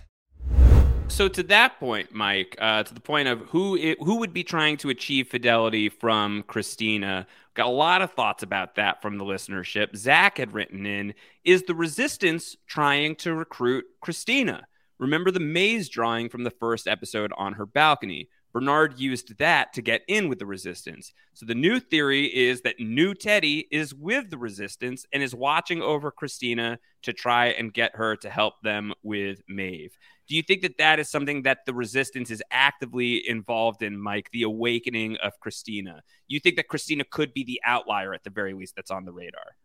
So to that point, Mike, uh, to the point of who it, who would be trying to achieve fidelity from Christina, got a lot of thoughts about that from the listenership. Zach had written in: Is the resistance trying to recruit Christina? Remember the maze drawing from the first episode on her balcony. Bernard used that to get in with the resistance. So the new theory is that new Teddy is with the resistance and is watching over Christina to try and get her to help them with Maeve. Do you think that that is something that the resistance is actively involved in, Mike? The awakening of Christina. You think that Christina could be the outlier at the very least that's on the radar?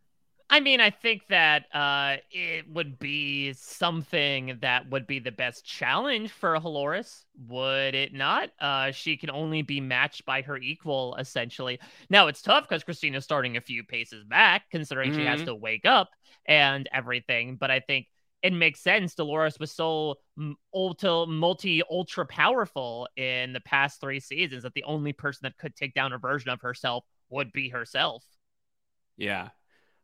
I mean, I think that uh, it would be something that would be the best challenge for Halores, would it not? Uh, she can only be matched by her equal, essentially. Now, it's tough because Christina's starting a few paces back, considering mm-hmm. she has mm-hmm. to wake up and everything. But I think it makes sense. Dolores was so ultra, multi, ultra powerful in the past three seasons that the only person that could take down a version of herself would be herself. Yeah.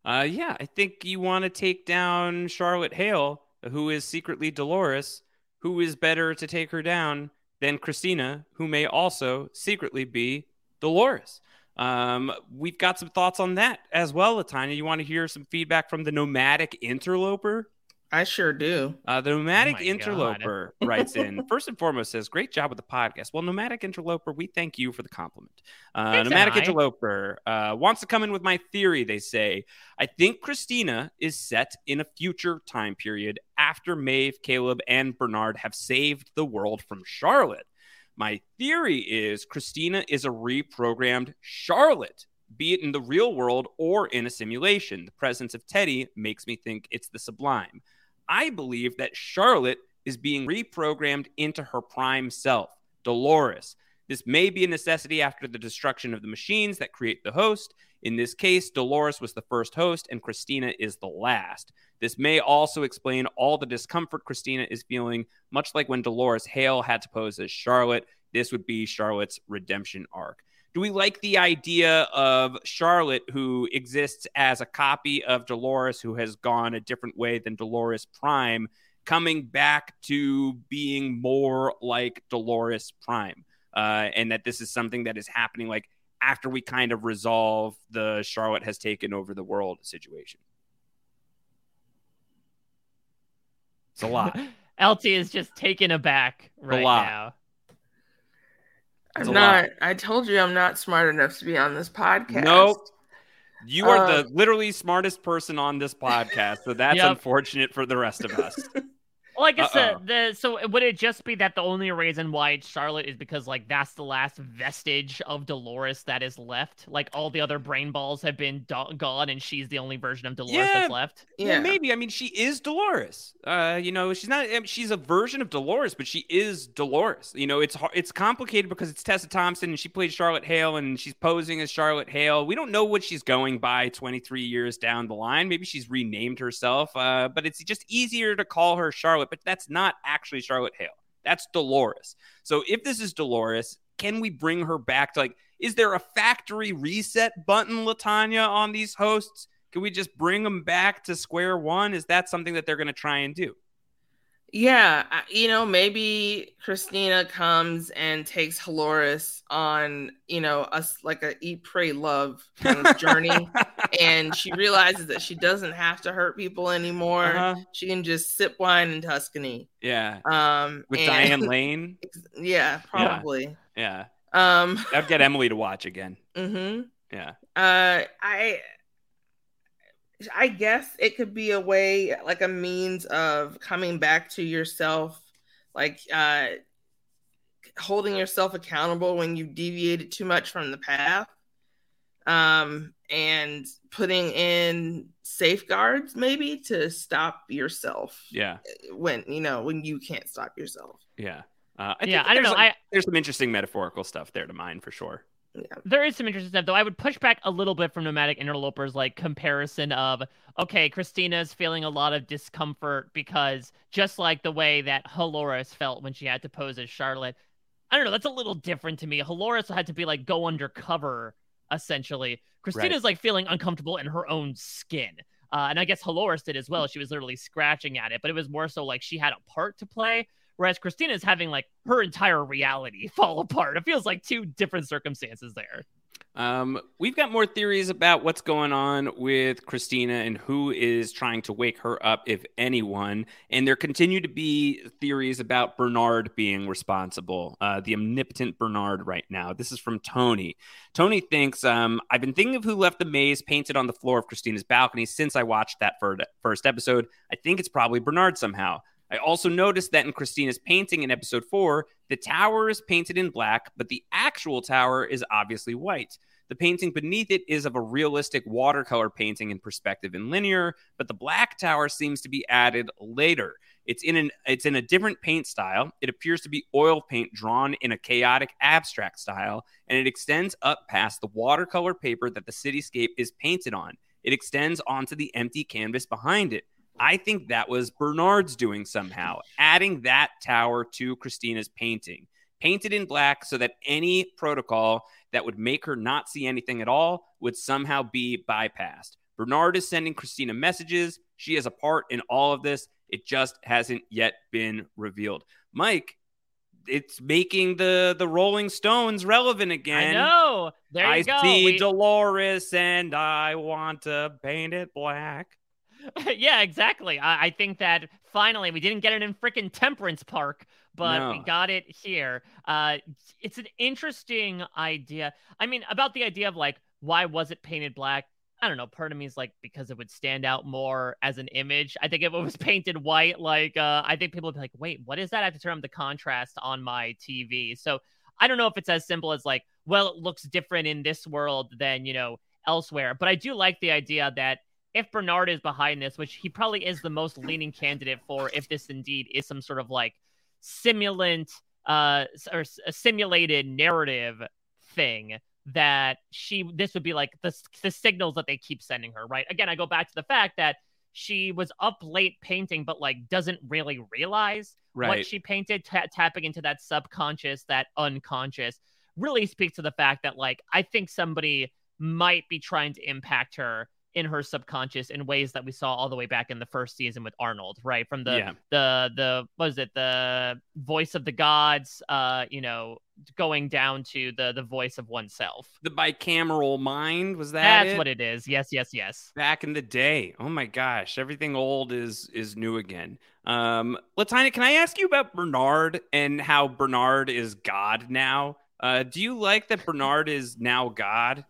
Uh, yeah, I think you want to take down Charlotte Hale, who is secretly Dolores. Who is better to take her down than Christina, who may also secretly be Dolores? Um, we've got some thoughts on that as well, Latanya. You want to hear some feedback from the nomadic interloper? I sure do. Uh, the nomadic oh interloper writes in first and foremost says, "Great job with the podcast." Well, nomadic interloper, we thank you for the compliment. Uh, nomadic interloper uh, wants to come in with my theory. They say, "I think Christina is set in a future time period after Maeve, Caleb, and Bernard have saved the world from Charlotte." My theory is Christina is a reprogrammed Charlotte be it in the real world or in a simulation. The presence of Teddy makes me think it's the sublime. I believe that Charlotte is being reprogrammed into her prime self, Dolores. This may be a necessity after the destruction of the machines that create the host. In this case, Dolores was the first host and Christina is the last. This may also explain all the discomfort Christina is feeling, much like when Dolores Hale had to pose as Charlotte. This would be Charlotte's redemption arc do we like the idea of Charlotte, who exists as a copy of Dolores, who has gone a different way than Dolores Prime, coming back to being more like Dolores Prime? Uh, and that this is something that is happening like after we kind of resolve the Charlotte has taken over the world situation. It's a lot. LT is just taken aback right now. I'm not. Lot. I told you I'm not smart enough to be on this podcast. Nope. You are uh, the literally smartest person on this podcast, so that's yep. unfortunate for the rest of us. Well, I guess the, the so would it just be that the only reason why it's Charlotte is because like that's the last vestige of Dolores that is left? Like all the other brain balls have been do- gone, and she's the only version of Dolores yeah, that's left. Yeah, maybe. I mean, she is Dolores. Uh, you know, she's not. She's a version of Dolores, but she is Dolores. You know, it's it's complicated because it's Tessa Thompson, and she played Charlotte Hale, and she's posing as Charlotte Hale. We don't know what she's going by 23 years down the line. Maybe she's renamed herself, uh, but it's just easier to call her Charlotte Charlotte, but that's not actually Charlotte Hale. That's Dolores. So if this is Dolores, can we bring her back to like, is there a factory reset button, Latanya, on these hosts? Can we just bring them back to square one? Is that something that they're going to try and do? Yeah, you know, maybe Christina comes and takes Halores on, you know, us like a eat, pray, love kind of journey, and she realizes that she doesn't have to hurt people anymore. Uh-huh. She can just sip wine in Tuscany. Yeah. Um, with and, Diane Lane. Yeah, probably. Yeah. yeah. Um, I'd get Emily to watch again. Mm-hmm. Yeah. Uh, I I guess it could be a way, like a means of coming back to yourself, like uh, holding yourself accountable when you deviated too much from the path, um, and putting in safeguards maybe to stop yourself. Yeah. When you know when you can't stop yourself. Yeah. Uh, I yeah, I don't know. I, there's some interesting metaphorical stuff there to mine for sure. Yeah. There is some interesting stuff, though. I would push back a little bit from Nomadic Interlopers, like comparison of, okay, Christina's feeling a lot of discomfort because just like the way that Halores felt when she had to pose as Charlotte, I don't know, that's a little different to me. Halores had to be like go undercover, essentially. Christina's right. like feeling uncomfortable in her own skin. Uh, and I guess Halores did as well. She was literally scratching at it, but it was more so like she had a part to play. Whereas Christina is having like her entire reality fall apart. It feels like two different circumstances there. Um, we've got more theories about what's going on with Christina and who is trying to wake her up, if anyone. And there continue to be theories about Bernard being responsible, uh, the omnipotent Bernard right now. This is from Tony. Tony thinks, um, I've been thinking of who left the maze painted on the floor of Christina's balcony since I watched that first episode. I think it's probably Bernard somehow. I also noticed that in Christina's painting in episode four, the tower is painted in black, but the actual tower is obviously white. The painting beneath it is of a realistic watercolor painting in perspective and linear, but the black tower seems to be added later. It's in an it's in a different paint style. It appears to be oil paint drawn in a chaotic abstract style, and it extends up past the watercolor paper that the cityscape is painted on. It extends onto the empty canvas behind it. I think that was Bernard's doing somehow, adding that tower to Christina's painting, painted in black so that any protocol that would make her not see anything at all would somehow be bypassed. Bernard is sending Christina messages. She has a part in all of this. It just hasn't yet been revealed. Mike, it's making the the Rolling Stones relevant again. I know. There you I go. see we... Dolores and I want to paint it black. yeah, exactly. I, I, think that finally we didn't get it in freaking Temperance Park, but no. we got it here. Uh, it's an interesting idea. I mean, about the idea of like, why was it painted black? I don't know. Part of me is like because it would stand out more as an image. I think if it was painted white, like uh, I think people would be like, "Wait, what is that?" I have to turn on the contrast on my TV. So I don't know if it's as simple as like, well, it looks different in this world than you know elsewhere. But I do like the idea that if Bernard is behind this, which he probably is the most leaning candidate for, if this indeed is some sort of like simulant uh or a simulated narrative thing that she this would be like the the signals that they keep sending her right again i go back to the fact that she was up late painting but like doesn't really realize right. what she painted t- tapping into that subconscious that unconscious really speaks to the fact that like i think somebody might be trying to impact her in her subconscious in ways that we saw all the way back in the first season with Arnold, right? From the yeah. the the was it the voice of the gods, uh, you know, going down to the the voice of oneself. The bicameral mind was that? That's it? what it is. Yes, yes, yes. Back in the day. Oh my gosh, everything old is is new again. Um, Latanya, can I ask you about Bernard and how Bernard is God now? Uh, do you like that Bernard is now God?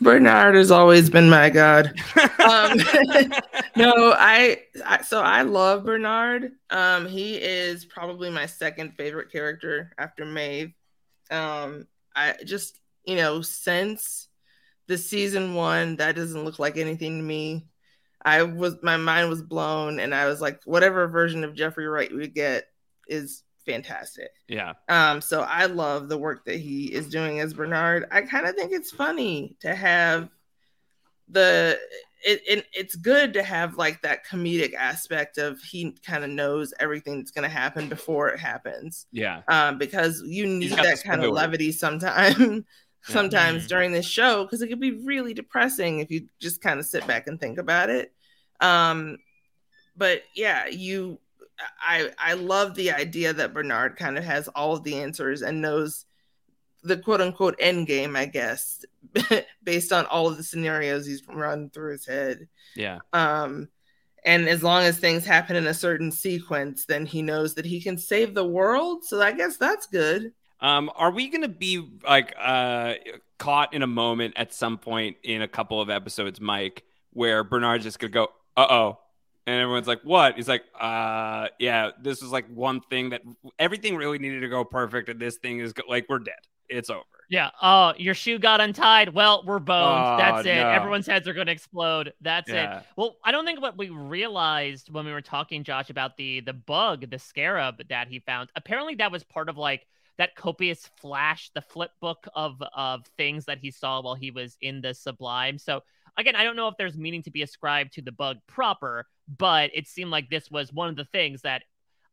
Bernard has always been my god. Um, no, I, I, so I love Bernard. Um, he is probably my second favorite character after Maeve. Um, I just you know since the season one, that doesn't look like anything to me. I was my mind was blown, and I was like, whatever version of Jeffrey Wright we get is fantastic. Yeah. Um, so I love the work that he is doing as Bernard. I kind of think it's funny to have the it, it, it's good to have like that comedic aspect of he kind of knows everything that's going to happen before it happens. Yeah. Um, because you need that kind of levity sometime sometimes yeah. during this show because it could be really depressing if you just kind of sit back and think about it. Um, but yeah, you I I love the idea that Bernard kind of has all of the answers and knows the quote unquote end game, I guess, based on all of the scenarios he's run through his head. Yeah. Um, and as long as things happen in a certain sequence, then he knows that he can save the world. So I guess that's good. Um, are we going to be like uh, caught in a moment at some point in a couple of episodes, Mike, where Bernard's just going to go, uh oh, and everyone's like, "What?" He's like, "Uh, yeah, this is like one thing that everything really needed to go perfect, and this thing is go- like we're dead. It's over." Yeah. Oh, your shoe got untied. Well, we're boned. Oh, That's it. no. Everyone's heads are going to explode. That's Yeah. it. Well, I don't think what we realized when we were talking, Josh, about the the bug, the scarab that he found. Apparently, that was part of like that copious flash, the flip book of of things that he saw while he was in the Sublime. So again, I don't know if there's meaning to be ascribed to the bug proper, but it seemed like this was one of the things that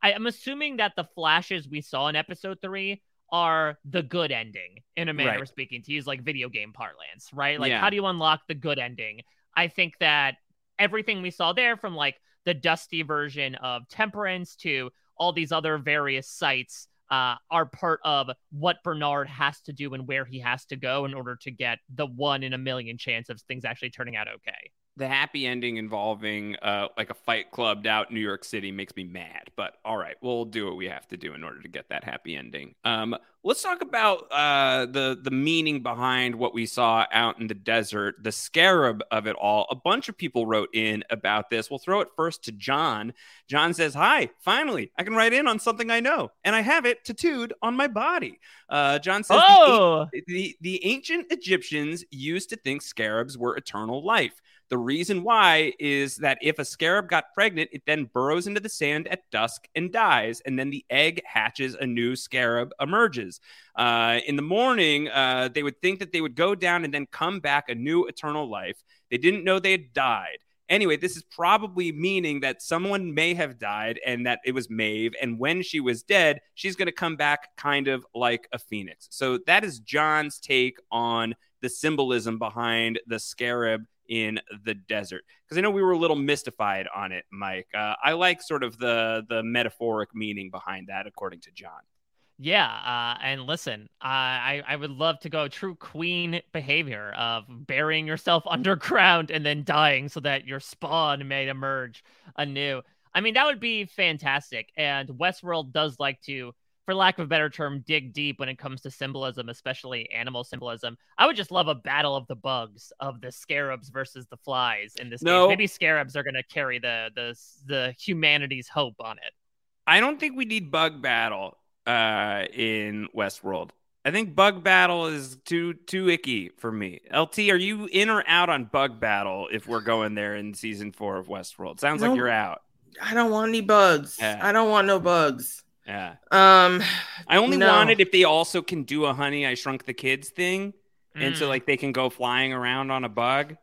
I, I'm assuming that the flashes we saw in episode three are the good ending in a manner Right. of speaking, to use like video game parlance, right? Like, Yeah. how do you unlock the good ending? I think that everything we saw there, from like the dusty version of Temperance to all these other various sites, uh, are part of what Bernard has to do and where he has to go in order to get the one in a million chance of things actually turning out okay. The happy ending involving uh, like a fight clubbed out New York City makes me mad. But all right, we'll do what we have to do in order to get that happy ending. Um, let's talk about uh, the the meaning behind what we saw out in the desert, the scarab of it all. A bunch of people wrote in about this. We'll throw it first to John. John says, "Hi, finally, I can write in on something I know, and I have it tattooed on my body." Uh, John says, the Oh! the, the ancient Egyptians used to think scarabs were eternal life. The reason why is that if a scarab got pregnant, it then burrows into the sand at dusk and dies, and then the egg hatches, a new scarab emerges. Uh, in the morning, uh, they would think that they would go down and then come back a new eternal life. They didn't know they had died. Anyway, this is probably meaning that someone may have died and that it was Maeve. And when she was dead, she's going to come back kind of like a phoenix. So that is John's take on the symbolism behind the scarab in the desert. Because I know we were a little mystified on it, Mike. Uh, I like sort of the the metaphoric meaning behind that, according to John. Yeah, uh, and listen, I I would love to go true queen behavior of burying yourself underground and then dying so that your spawn may emerge anew. I mean, that would be fantastic. And Westworld does like to, for lack of a better term, dig deep when it comes to symbolism, especially animal symbolism. I would just love a battle of the bugs, of the scarabs versus the flies in this No. case. Maybe scarabs are going to carry the the the humanity's hope on it. I don't think we need bug battle uh, in Westworld. I think bug battle is too too icky for me. LT, are you in or out on bug battle if we're going there in season four of Westworld? Sounds No. like you're out. I don't want any bugs. Yeah. I don't want no bugs. Yeah. Um, I only no. wanted if they also can do a honey I shrunk the kids thing. And so Mm. like they can go flying around on a bug.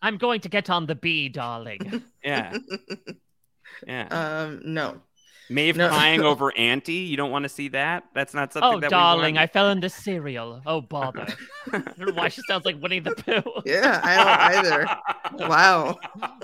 I'm going to get on the bee, darling. Yeah. Yeah. um, no. Maeve no. crying over Auntie. You don't want to see that? That's not something oh, that darling, we I fell into cereal. Oh, bother. I don't know why she sounds like Winnie the Pooh. Yeah, I don't either. Wow.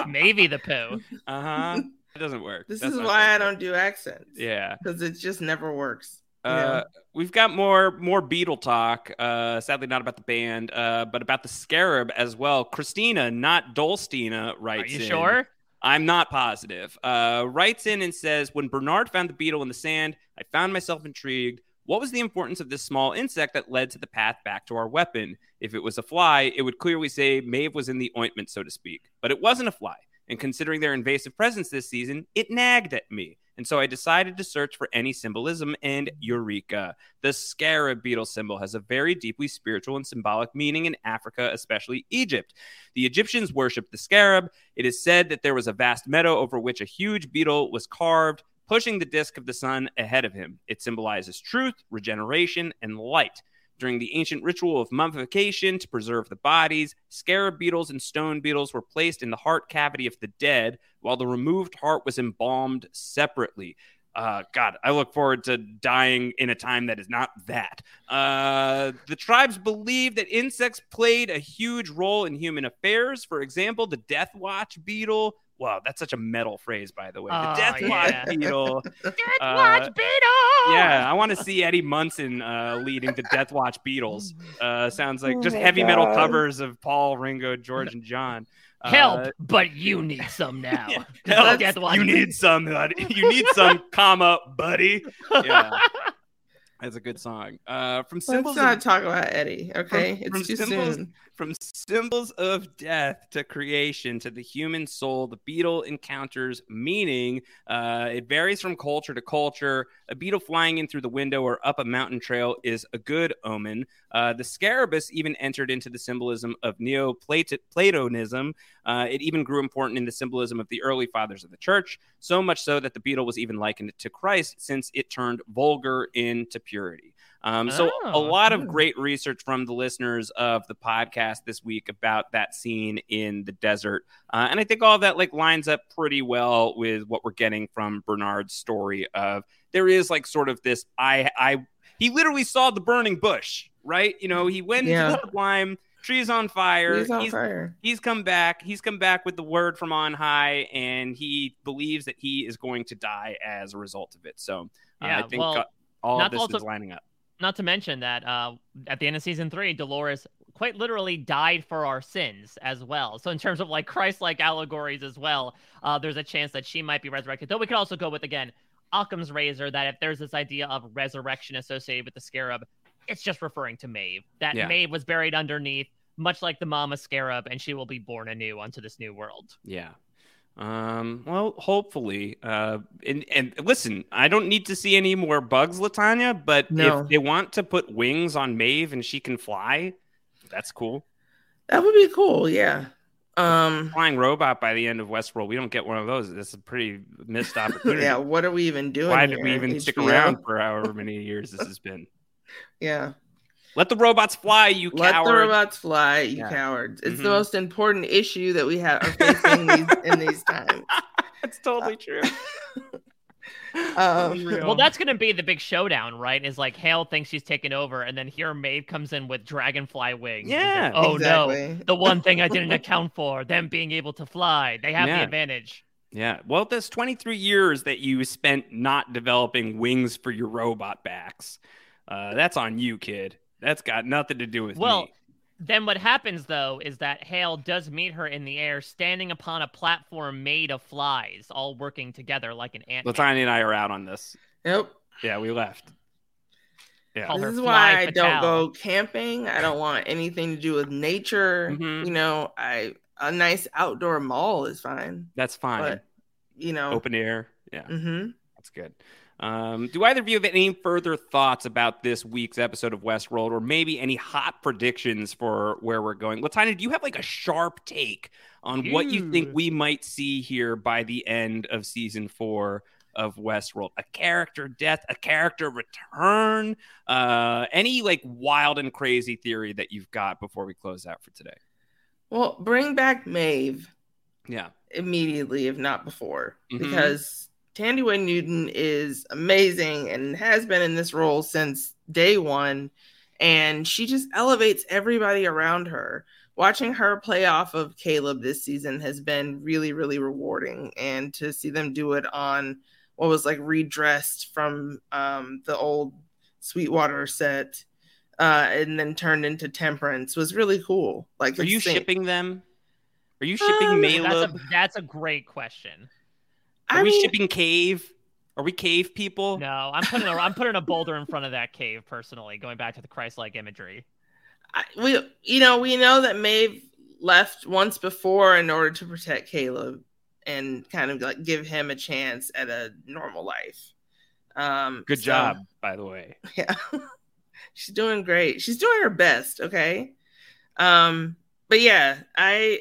Maybe the Pooh. Uh-huh. It doesn't work. This That's is why I don't do accents. Yeah. Because it just never works. Uh, know? we've got more more Beetle talk. Uh, sadly, not about the band, uh, but about the Scarab as well. Christina, not Dolstina, writes. Are you in. sure? I'm not positive. Uh, writes in and says, When Bernard found the beetle in the sand, I found myself intrigued. What was the importance of this small insect that led to the path back to our weapon? If it was a fly, it would clearly say Maeve was in the ointment, so to speak. But it wasn't a fly. And considering their invasive presence this season, it nagged at me. And so I decided to search for any symbolism, and eureka. The scarab beetle symbol has a very deeply spiritual and symbolic meaning in Africa, especially Egypt. The Egyptians worshipped the scarab. It is said that there was a vast meadow over which a huge beetle was carved, pushing the disk of the sun ahead of him. It symbolizes truth, regeneration, and light. During the ancient ritual of mummification to preserve the bodies, scarab beetles and stone beetles were placed in the heart cavity of the dead, while the removed heart was embalmed separately. Uh, God, I look forward to dying in a time that is not that. Uh, the tribes believe that insects played a huge role in human affairs. For example, the Death Watch beetle Wow, that's such a metal phrase, by the way. The Oh, Death Watch yeah. Beetle. Death Uh, Watch Beetle. Yeah, I want to see Eddie Munson uh, leading the Death Watch Beatles. Uh, sounds like Oh just my heavy metal covers of Paul, Ringo, George, and John. Uh, Help, but you need some now. help, Death Watch you need some, buddy. You need some, comma, buddy. Yeah, that's a good song. Uh, from Let's symbols not of, talk about Eddie. Okay, from- it's from too symbols- soon. From symbols of death to creation to the human soul, the beetle encounters meaning. Uh, it varies from culture to culture. A beetle flying in through the window or up a mountain trail is a good omen. Uh, the scarabus even entered into the symbolism of Neo-Platonism. Uh, it even grew important in the symbolism of the early fathers of the church, so much so that the beetle was even likened to Christ since it turned vulgar into purity. Um, so, a Oh, lot of hmm. great research from the listeners of the podcast this week about that scene in the desert, uh, and I think all that like lines up pretty well with what we're getting from Bernard's story. Of there is like sort of this I I he literally saw the burning bush, right? You know, he went Yeah. into the sublime, trees on fire. He's on he's, fire. he's come back. He's come back with the word from on high, and he believes that he is going to die as a result of it. So uh, Yeah, I think well, uh, all of this is lining up. Not to mention that uh, at the end of season three, Dolores quite literally died for our sins as well. So in terms of like Christ-like allegories as well, uh, there's a chance that she might be resurrected. Though we could also go with again Occam's razor that if there's this idea of resurrection associated with the scarab, it's just referring to Maeve. That Yeah. Maeve was buried underneath, much like the Mama Scarab, and she will be born anew onto this new world. Yeah. Um, well, hopefully. Uh, and, and listen, I don't need to see any more bugs, Latanya, but No. if they want to put wings on Maeve and she can fly, that's cool. That would be cool. Yeah. Um. Flying robot by the end of Westworld, we don't get one of those. That's a pretty missed opportunity. Yeah. What are we even doing? Why did we here, even stick around for however many years this has been? Yeah. Let the robots fly, you cowards. Let coward. the robots fly, you Yeah. cowards. It's Mhm. the most important issue that we have are facing these, in these times. That's totally true. Um, Well, that's going to be the big showdown, right? Is like Hale thinks she's taken over, and then here Maeve comes in with dragonfly wings. It's like, Yeah, oh exactly. no, the one thing I didn't account for, them being able to fly. They have Yeah. the advantage. Yeah. Well, this 23 years that you spent not developing wings for your robot backs, uh, that's on you, kid. That's got nothing to do with Well, me. then what happens though is that Hale does meet her in the air, standing upon a platform made of flies, all working together like an ant. Latanya and I are out on this. Yep. Yeah, we left. Yeah. This is why I don't go camping. I don't want anything to do with nature. Mhm. You know, I a nice outdoor mall is fine. That's fine. But you know, Open air. Yeah. hmm That's good. Um, do either of you have any further thoughts about this week's episode of Westworld, or maybe any hot predictions for where we're going? Latanya, do you have like a sharp take on what you think we might see here by the end of season four of Westworld? A character death, a character return, uh, any like wild and crazy theory that you've got before we close out for today? Well, bring back Maeve Yeah. immediately, if not before, Mhm. because Thandiwe Newton is amazing and has been in this role since day one. And she just elevates everybody around her. Watching her play off of Caleb this season has been really, really rewarding. And to see them do it on what was like redressed from um, the old Sweetwater set uh, and then turned into Temperance was really cool. Like, Are you it's- shipping them? Are you shipping Um, That's a, that's a great question. Are I we mean- shipping Cave? Are we cave people? No, I'm putting a, I'm putting a boulder in front of that cave personally. Going back to the Christ-like imagery. I, we you know we know that Maeve left once before in order to protect Caleb and kind of like give him a chance at a normal life. Um, Good so, job, by the way. Yeah, she's doing great. She's doing her best. Okay. Um, but yeah, I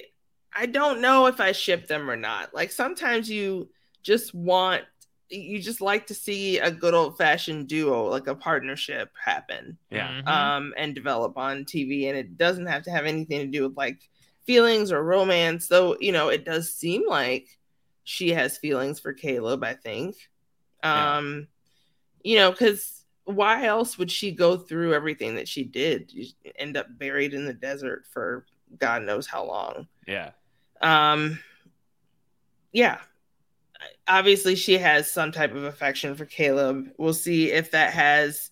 I don't know if I ship them or not. Like sometimes you just want you just like to see a good old fashioned duo, like a partnership happen Yeah. Mhm. um, and develop on TV. And it doesn't have to have anything to do with like feelings or romance, though, you know, it does seem like she has feelings for Caleb, I think. Yeah. Um, you know, because why else would she go through everything that she did? You end up buried in the desert for God knows how long. Yeah. Um, yeah, obviously she has some type of affection for Caleb. We'll see if that has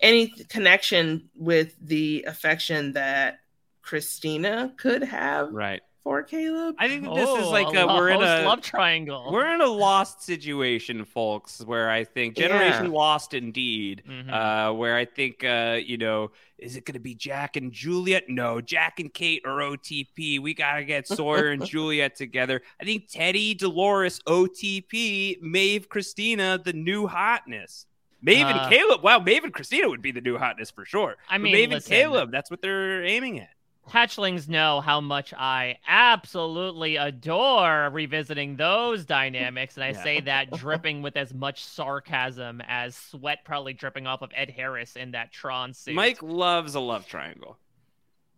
any connection with the affection that Christina could have. Right for Caleb. I think this oh, is like a, a we're in a love triangle. We're in a lost situation, folks. Where I think generation yeah. lost indeed. Mm-hmm. Uh, where I think uh, you know, is it going to be Jack and Juliet? No, Jack and Kate are OTP. We gotta get Sawyer and Juliet together. I think Teddy, Dolores, OTP, Maeve, Christina, the new hotness. Maeve uh, and Caleb. Wow, Maeve and Christina would be the new hotness for sure. I mean, Maeve listen, and Caleb. That's what they're aiming at hatchlings know how much I absolutely adore revisiting those dynamics. And I yeah. say that dripping with as much sarcasm as sweat probably dripping off of Ed Harris in that Tron suit. Mike loves a love triangle.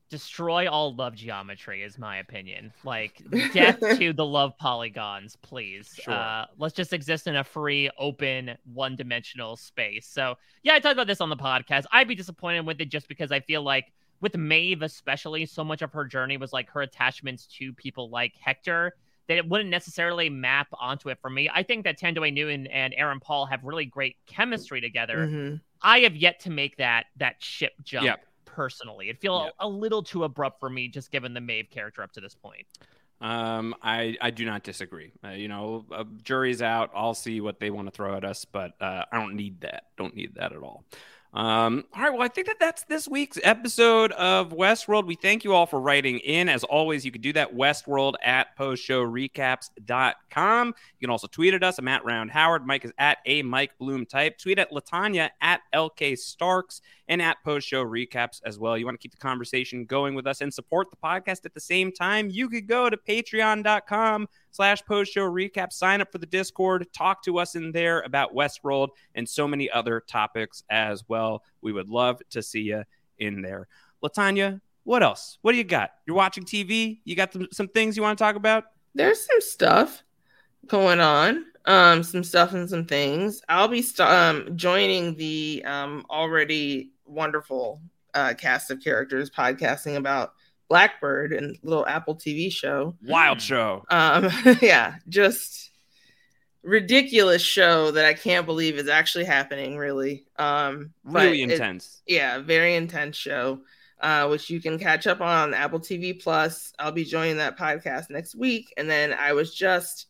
Destroy all love geometry is my opinion. Like death to the love polygons, please. Sure. Uh, let's just exist in a free, open, one-dimensional space. So yeah, I talked about this on the podcast. I'd be disappointed with it just because I feel like with Maeve especially, so much of her journey was like her attachments to people like Hector that it wouldn't necessarily map onto it for me. I think that Thandiwe Newton and Aaron Paul have really great chemistry together. Mm-hmm. I have yet to make that that ship jump yep. personally. It feels yep. a, a little too abrupt for me, just given the Maeve character up to this point. Um, I I do not disagree. Uh, you know, uh, jury's out. I'll see what they want to throw at us, but uh, I don't need that. Don't need that at all. Um, all right. Well, I think that that's this week's episode of Westworld. We thank you all for writing in. As always, you can do that Westworld at postshowrecaps.com. You can also tweet at us. I'm at Round Howard. Mike is at a Mike Bloom type. Tweet at Latanya at LK Starks and at Post Show Recaps as well. You want to keep the conversation going with us and support the podcast at the same time? You could go to patreon.com slash post show recap, sign up for the Discord, talk to us in there about Westworld and so many other topics as well. We would love to see you in there. Latanya, what else? What do you got? You're watching TV? You got some, things you want to talk about? There's some stuff going on um some stuff and some things i'll be st- um joining the um already wonderful uh, cast of characters podcasting about Blackbird and little Apple TV show. Wild show. Um, yeah, just ridiculous show that I can't believe is actually happening. Really, um, really intense. It, yeah, very intense show. Uh, which you can catch up on Apple TV Plus. I'll be joining that podcast next week, and then I was just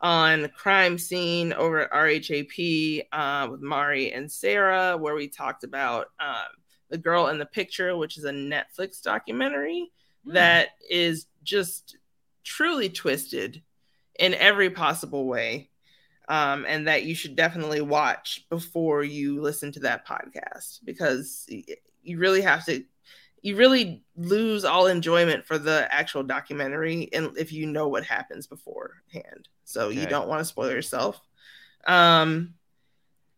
on Crime Scene over at RHAP uh, with Mari and Sarah, where we talked about um, the Girl in the Picture, which is a Netflix documentary mm. that is just truly twisted in every possible way. Um, and that you should definitely watch before you listen to that podcast because you really have to you really lose all enjoyment for the actual documentary and if you know what happens beforehand so okay. you don't want to spoil yourself um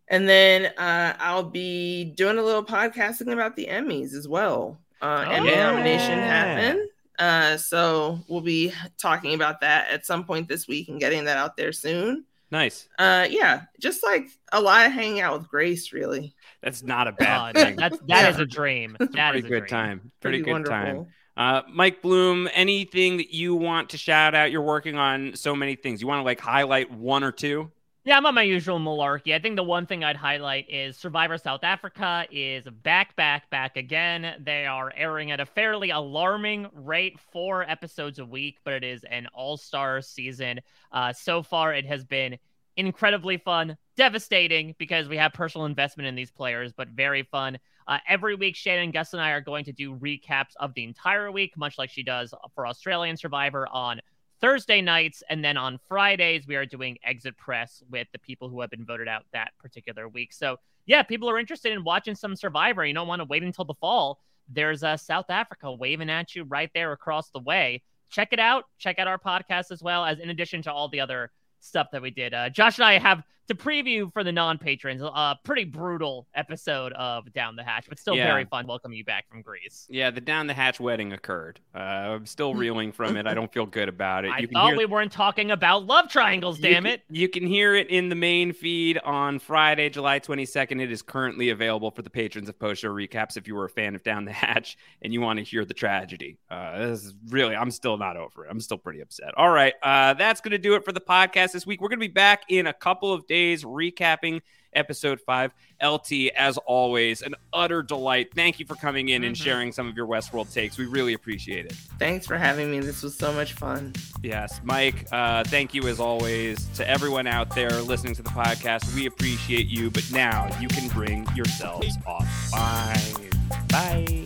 and then uh, I'll be doing a little podcasting about the Emmys as well. Uh, oh, Emmy yeah. nomination happened. Uh, so we'll be talking about that at some point this week and getting that out there soon. Nice. Uh, yeah, just like a lot of hanging out with Grace, really. That's not a bad thing. That's that yeah. is a dream. That Pretty good dream. time. Pretty, Pretty good wonderful. time. Uh, Mike Bloom, anything that you want to shout out? You're working on so many things. You want to like highlight one or two? Yeah, I'm on my usual malarkey. I think the one thing I'd highlight is Survivor South Africa is back, back, back again. They are airing at a fairly alarming rate, four episodes a week, but it is an all star season. Uh, so far, it has been incredibly fun, devastating because we have personal investment in these players, but very fun. Uh, every week, Shannon, Gus, and I are going to do recaps of the entire week, much like she does for Australian Survivor on Thursday nights. And then on Fridays, we are doing exit press with the people who have been voted out that particular week. So, yeah, people are interested in watching some Survivor. You don't want to wait until the fall. There's uh, South Africa waving at you right there across the way. Check it out. Check out our podcast as well, as in addition to all the other stuff that we did. Uh, Josh and I have to preview for the non-patrons a pretty brutal episode of Down the Hatch, but still Yeah. very fun. Welcome you back from Greece. Yeah, the down the hatch wedding occurred. Uh, I'm still reeling from it. I don't feel good about it. I can thought hear- we weren't talking about love triangles. You Damn can- it! You can hear it in the main feed on Friday, July 22nd. It is currently available for the patrons of post show recaps. If you were a fan of Down the Hatch and you want to hear the tragedy, uh, this is really, I'm still not over it. I'm still pretty upset. All right, uh, that's going to do it for the podcast this week. We're going to be back in a couple of days recapping episode five. LT, as always, an utter delight. Thank you for coming in and Mhm. sharing some of your Westworld takes. We really appreciate it. Thanks for having me. This was so much fun. Yes, Mike, uh, thank you as always to everyone out there listening to the podcast. We appreciate you, but now you can bring yourselves off. Bye. Bye.